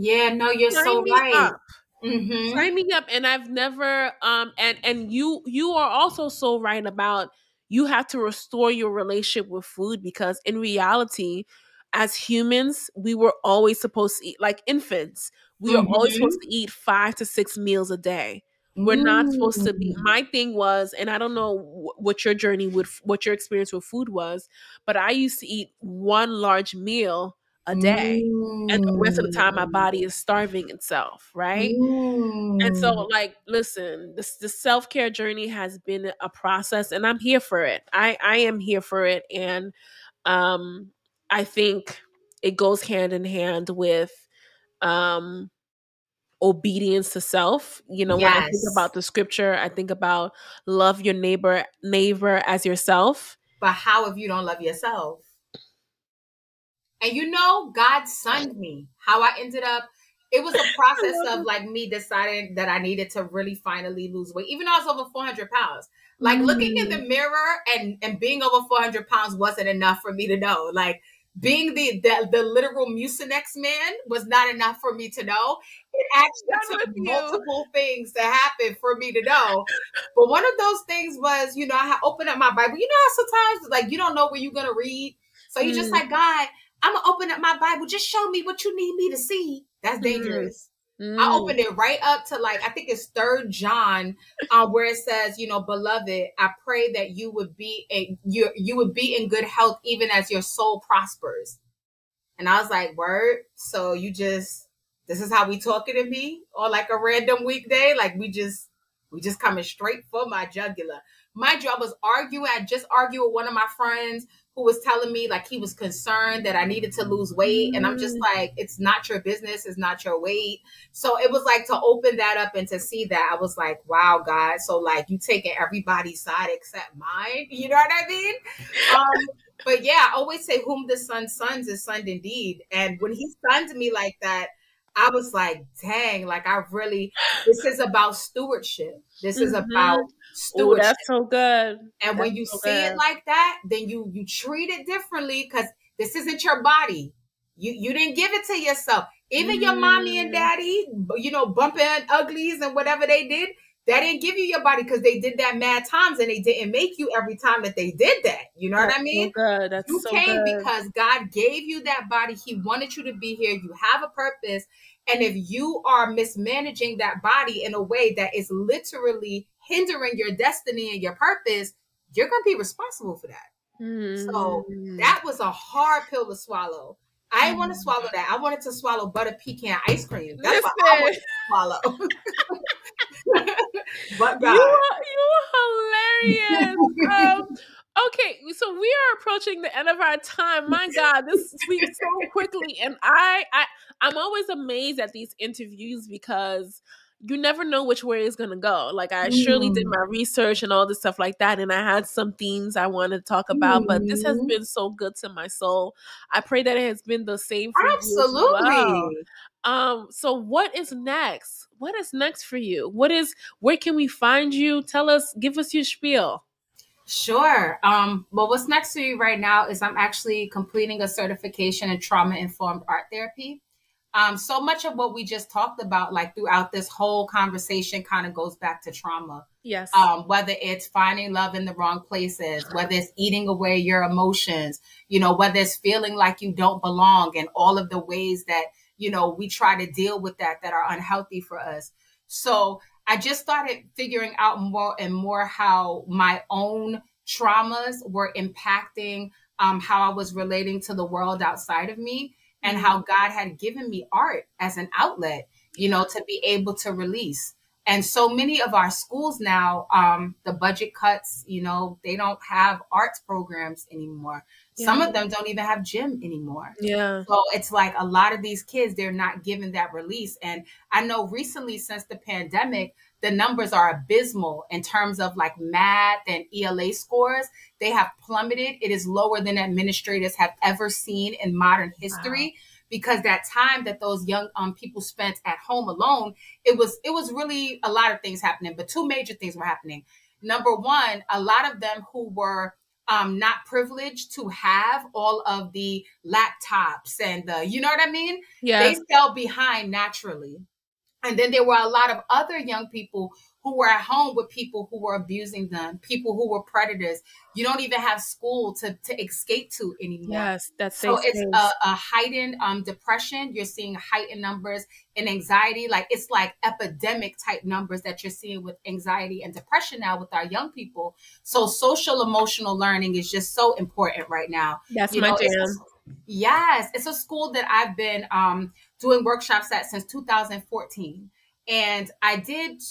yeah, no, you're Sign so right. Up. Mm-hmm. Sign me up, and I've never um and and you you are also so right about you have to restore your relationship with food because in reality, as humans, we were always supposed to eat like infants. We mm-hmm. are always supposed mm-hmm. to eat five to six meals a day. We're not supposed to be. Mm. My thing was, and I don't know what your journey with what your experience with food was, but I used to eat one large meal a day mm. and the rest of the time my body is starving itself right mm. and so mm. like listen this the self-care journey has been a process and i'm here for it i i am here for it and um i think it goes hand in hand with um obedience to self you know yes. when i think about the scripture i think about love your neighbor neighbor as yourself but how if you don't love yourself and you know, God sunned me. How I ended up, it was a process of like me deciding that I needed to really finally lose weight, even though I was over 400 pounds. Like mm. looking in the mm. mirror and and being over 400 pounds wasn't enough for me to know. Like being the the, the literal Mucinex man was not enough for me to know. It actually took multiple things to happen for me to know. But one of those things was, you know, I opened up my Bible. You know how sometimes like you don't know where you're gonna read. So you mm. just like, God, I'm gonna open up my Bible. Just show me what you need me to see. That's mm-hmm. dangerous. Mm. I opened it right up to like I think it's third John, uh, where it says, you know, beloved, I pray that you would be a you you would be in good health even as your soul prospers. And I was like, word. So you just this is how we talking to me or like a random weekday, like we just we just coming straight for my jugular. My job was arguing. I just argued with one of my friends who was telling me like he was concerned that I needed to lose weight. And I'm just mm. like, it's not your business, it's not your weight. So it was like to open that up and to see that, I was like, wow, God. So like you taking everybody's side except mine. You know what I mean? Um, but yeah, I always say whom the son sons is son indeed. And when he sunned me like that, I was like, dang, like I really, this is about stewardship. This is mm-hmm. about stewardship. Ooh, that's so good. And that's when you so see good. it like that, then you you treat it differently because this isn't your body. You you didn't give it to yourself. Even mm. your mommy and mm. daddy, you know, bumping uglies and whatever they did, that didn't give you your body because they did that mad times and they didn't make you every time that they did that. You know That's what I mean? So good. That's you so came good. because God gave you that body. He wanted you to be here. You have a purpose. And if you are mismanaging that body in a way that is literally hindering your destiny and your purpose, you're going to be responsible for that. Mm. So that was a hard pill to swallow. I want to swallow that. I wanted to swallow butter pecan ice cream. That's Listen. what I wanted to swallow. but God. You are, you are hilarious. um, okay, so we are approaching the end of our time. My God, this speaks so quickly, and I, I, I'm always amazed at these interviews because you never know which way it's gonna go. Like I mm. surely did mm. my research and all this stuff like that, and I had some themes I wanted to talk about. Mm. But this has mm-hmm. been so good to my soul. I pray that it has been the same for Absolutely. you. Absolutely. Um. So what is next? what is next for you? What is where can we find you? Tell us, give us your spiel. Sure. Um, well, what's next for you right now is I'm actually completing a certification in trauma informed art therapy. Um, so much of what we just talked about, like throughout this whole conversation, kind of goes back to trauma. Yes. Um, whether it's finding love in the wrong places, whether it's eating away your emotions, you know, whether it's feeling like you don't belong, and all of the ways that you know we try to deal with that that are unhealthy for us. So I just started figuring out more and more how my own traumas were impacting um, how I was relating to the world outside of me and how God had given me art as an outlet, you know, to be able to release. And so many of our schools now, um, the budget cuts, you know, they don't have arts programs anymore. Yeah. Some of them don't even have gym anymore. Yeah. So it's like a lot of these kids, they're not given that release. And I know recently, since the pandemic, the numbers are abysmal in terms of like math and ELA scores. They have plummeted. It is lower than administrators have ever seen in modern history. Wow. Because that time that those young um, people spent at home alone, it was it was really a lot of things happening. But two major things were happening. Number one, a lot of them who were um, not privileged to have all of the laptops and the, you know what I mean? Yeah. They fell behind naturally. And then there were a lot of other young people who were at home with people who were abusing them, people who were predators. You don't even have school to, to escape to anymore. Yes, that's so it's a, a, heightened um, depression. You're seeing heightened numbers in anxiety. Like it's like epidemic type numbers that you're seeing with anxiety and depression now with our young people. So social emotional learning is just so important right now. That's you my know, jam. Yes, it's a school that I've been um, doing workshops at since 2014. And I did,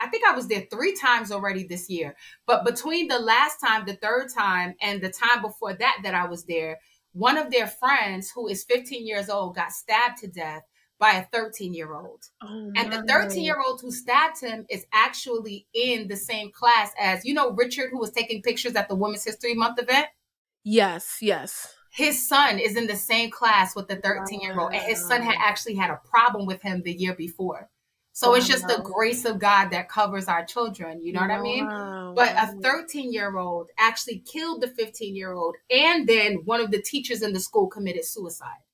I think I was there three times already this year. But between the last time, the third time, and the time before that, that I was there, one of their friends who is 15 years old got stabbed to death by a 13 year old. Oh, and the 13 year old who stabbed him is actually in the same class as, you know, Richard, who was taking pictures at the Women's History Month event. Yes, yes his son is in the same class with the 13 year old, and his son had actually had a problem with him the year before. So wow. it's just the grace of God that covers our children. You know what wow. I mean? But a 13 year old actually killed the 15 year old, and then one of the teachers in the school committed suicide.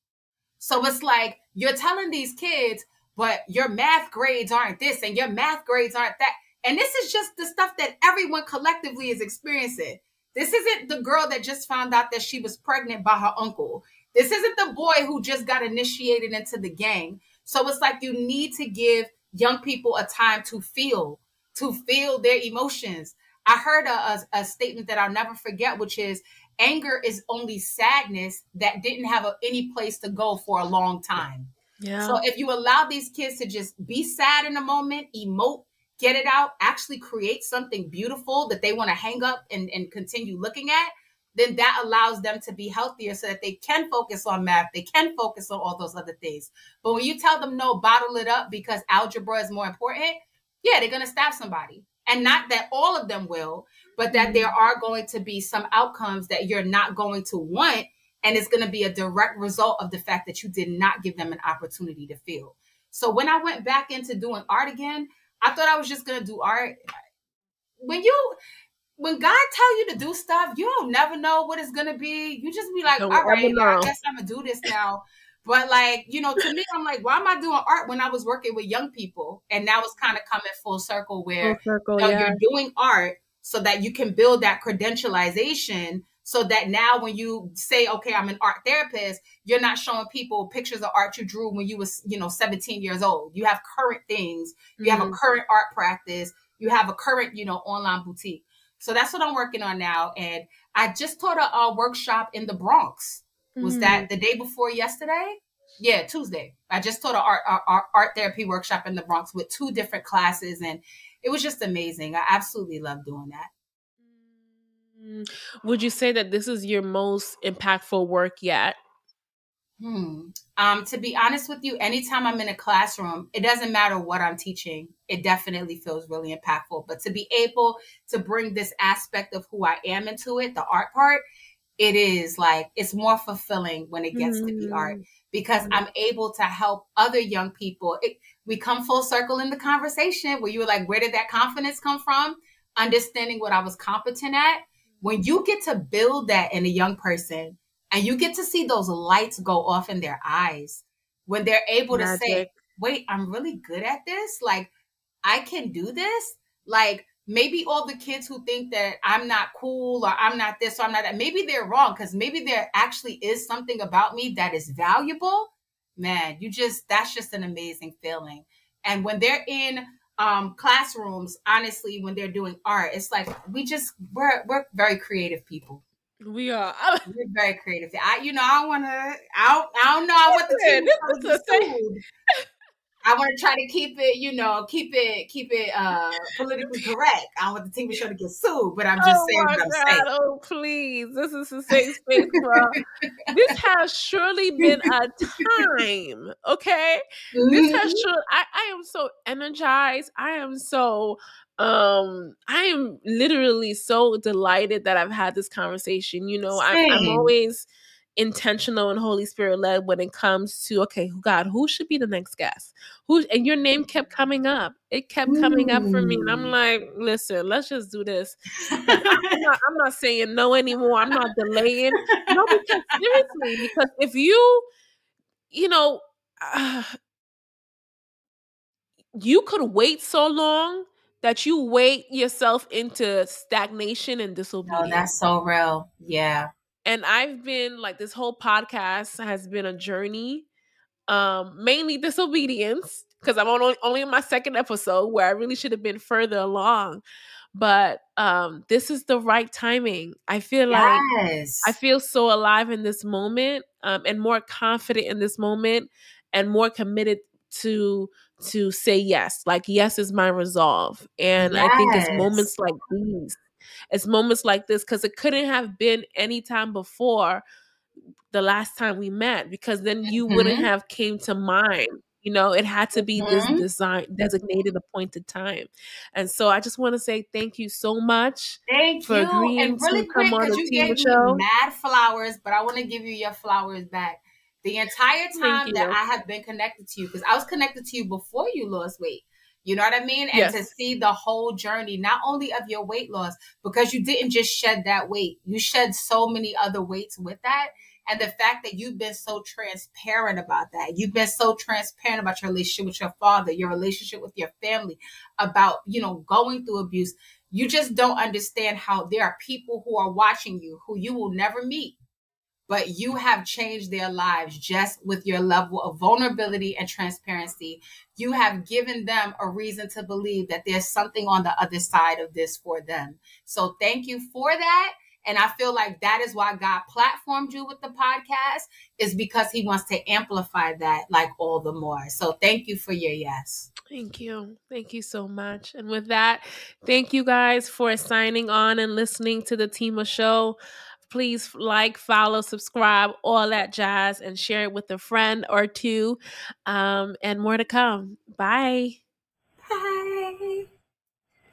So it's like you're telling these kids, but your math grades aren't this and your math grades aren't that. And this is just the stuff that everyone collectively is experiencing. This isn't the girl that just found out that she was pregnant by her uncle. This isn't the boy who just got initiated into the gang. So it's like you need to give young people a time to feel, to feel their emotions. I heard a, a, a statement that I'll never forget, which is anger is only sadness that didn't have a, any place to go for a long time. Yeah. So if you allow these kids to just be sad in a moment, emote, get it out, actually create something beautiful that they want to hang up and, and continue looking at, then that allows them to be healthier so that they can focus on math, they can focus on all those other things. But when you tell them no, bottle it up because algebra is more important, yeah, they're going to stab somebody. And not that all of them will, but that there mm-hmm. are going to be some outcomes that you're not going to want. And it's going to be a direct result of the fact that you did not give them an opportunity to feel. So when I went back into doing art again, I thought I was just gonna do art. When you when God tell you to do stuff, you don't never know what it's gonna be. You just be like, all right, I guess I'm gonna do this now. But like, you know, to me, I'm like, why am I doing art when I was working with young people? And now it's kind of coming full circle where full circle, you know, yeah. you're doing art so that you can build that credentialization so that now when you say okay i'm an art therapist you're not showing people pictures of art you drew when you was you know 17 years old. You have current things. You mm-hmm. have a mm-hmm. current art practice. You have a current you know online boutique. So that's what i'm working on now. And i just taught a, a workshop in the bronx. Was mm-hmm. that the day before yesterday? Yeah tuesday. I just taught an art, art, art therapy workshop in the bronx with two different classes and it was just amazing. I absolutely love doing that would you say that this is your most impactful work yet? Hmm. Um, to be honest with you, anytime I'm in a classroom, it doesn't matter what I'm teaching. It definitely feels really impactful. But to be able to bring this aspect of who I am into it, the art part, it is like it's more fulfilling when it gets mm. to be art mm. because I'm able to help other young people. It, we come full circle in the conversation where you were like, where did that confidence come from? Understanding what I was competent at. When you get to build that in a young person and you get to see those lights go off in their eyes, when they're able Magic. to say, wait, I'm really good at this. Like, I can do this. Like, maybe all the kids who think that I'm not cool or I'm not this or I'm not that, maybe they're wrong because maybe there actually is something about me that is valuable. Man, you just, that's just an amazing feeling. And when they're in um, classrooms, honestly, when they're doing art, it's like we just, we're, we're very creative people. We are. We're very creative. I, you know, I want to. I don't. I don't know. Want the team. I want to try to keep it, you know, keep it, keep it uh politically correct. I don't want the TV show to get sued, but I'm just oh saying what I'm saying. Oh, please, this is a safe space, bro. this has surely been a time, okay? Mm-hmm. This has mm-hmm. sure. I, I am so energized. I am so um i am literally so delighted that i've had this conversation you know I'm, I'm, always intentional and Holy Spirit led when it comes to okay, God, who should be the next guest? Who and your name kept coming up. It kept coming up for me, and I'm like, listen, let's just do this. I'm, not, I'm not saying no anymore. I'm not delaying. No, because seriously, because if you, you know. Uh, you could wait so long that you wait yourself into stagnation and disobedience. Oh, that's so real. Yeah and I've been like this whole podcast has been a journey, um, mainly disobedience because I'm only only in my second episode where I really should have been further along. But um, this is the right timing. I feel yes. like I feel so alive in this moment, um, and more confident in this moment, and more committed to to say yes. Like yes is my resolve, and yes. I think it's moments like these it's moments like this because it couldn't have been any time before the last time we met because then you mm-hmm. wouldn't have came to mind you know it had to be mm-hmm. this design designated appointed time and so i just want to say thank you so much thank for you agreeing and really to quick because you gave show. me mad flowers but i want to give you your flowers back the entire time that i have been connected to you because i was connected to you before you lost weight you know what I mean? And yes. to see the whole journey, not only of your weight loss, because you didn't just shed that weight, you shed so many other weights with that. And the fact that you've been so transparent about that, you've been so transparent about your relationship with your father, your relationship with your family, about, you know, going through abuse. You just don't understand how there are people who are watching you who you will never meet but you have changed their lives just with your level of vulnerability and transparency. You have given them a reason to believe that there's something on the other side of this for them. So thank you for that. And I feel like that is why God platformed you with the podcast is because he wants to amplify that like all the more. So thank you for your yes. Thank you. Thank you so much. And with that, thank you guys for signing on and listening to the Tima show. Please like, follow, subscribe, all that jazz, and share it with a friend or two. Um, and more to come. Bye. Bye.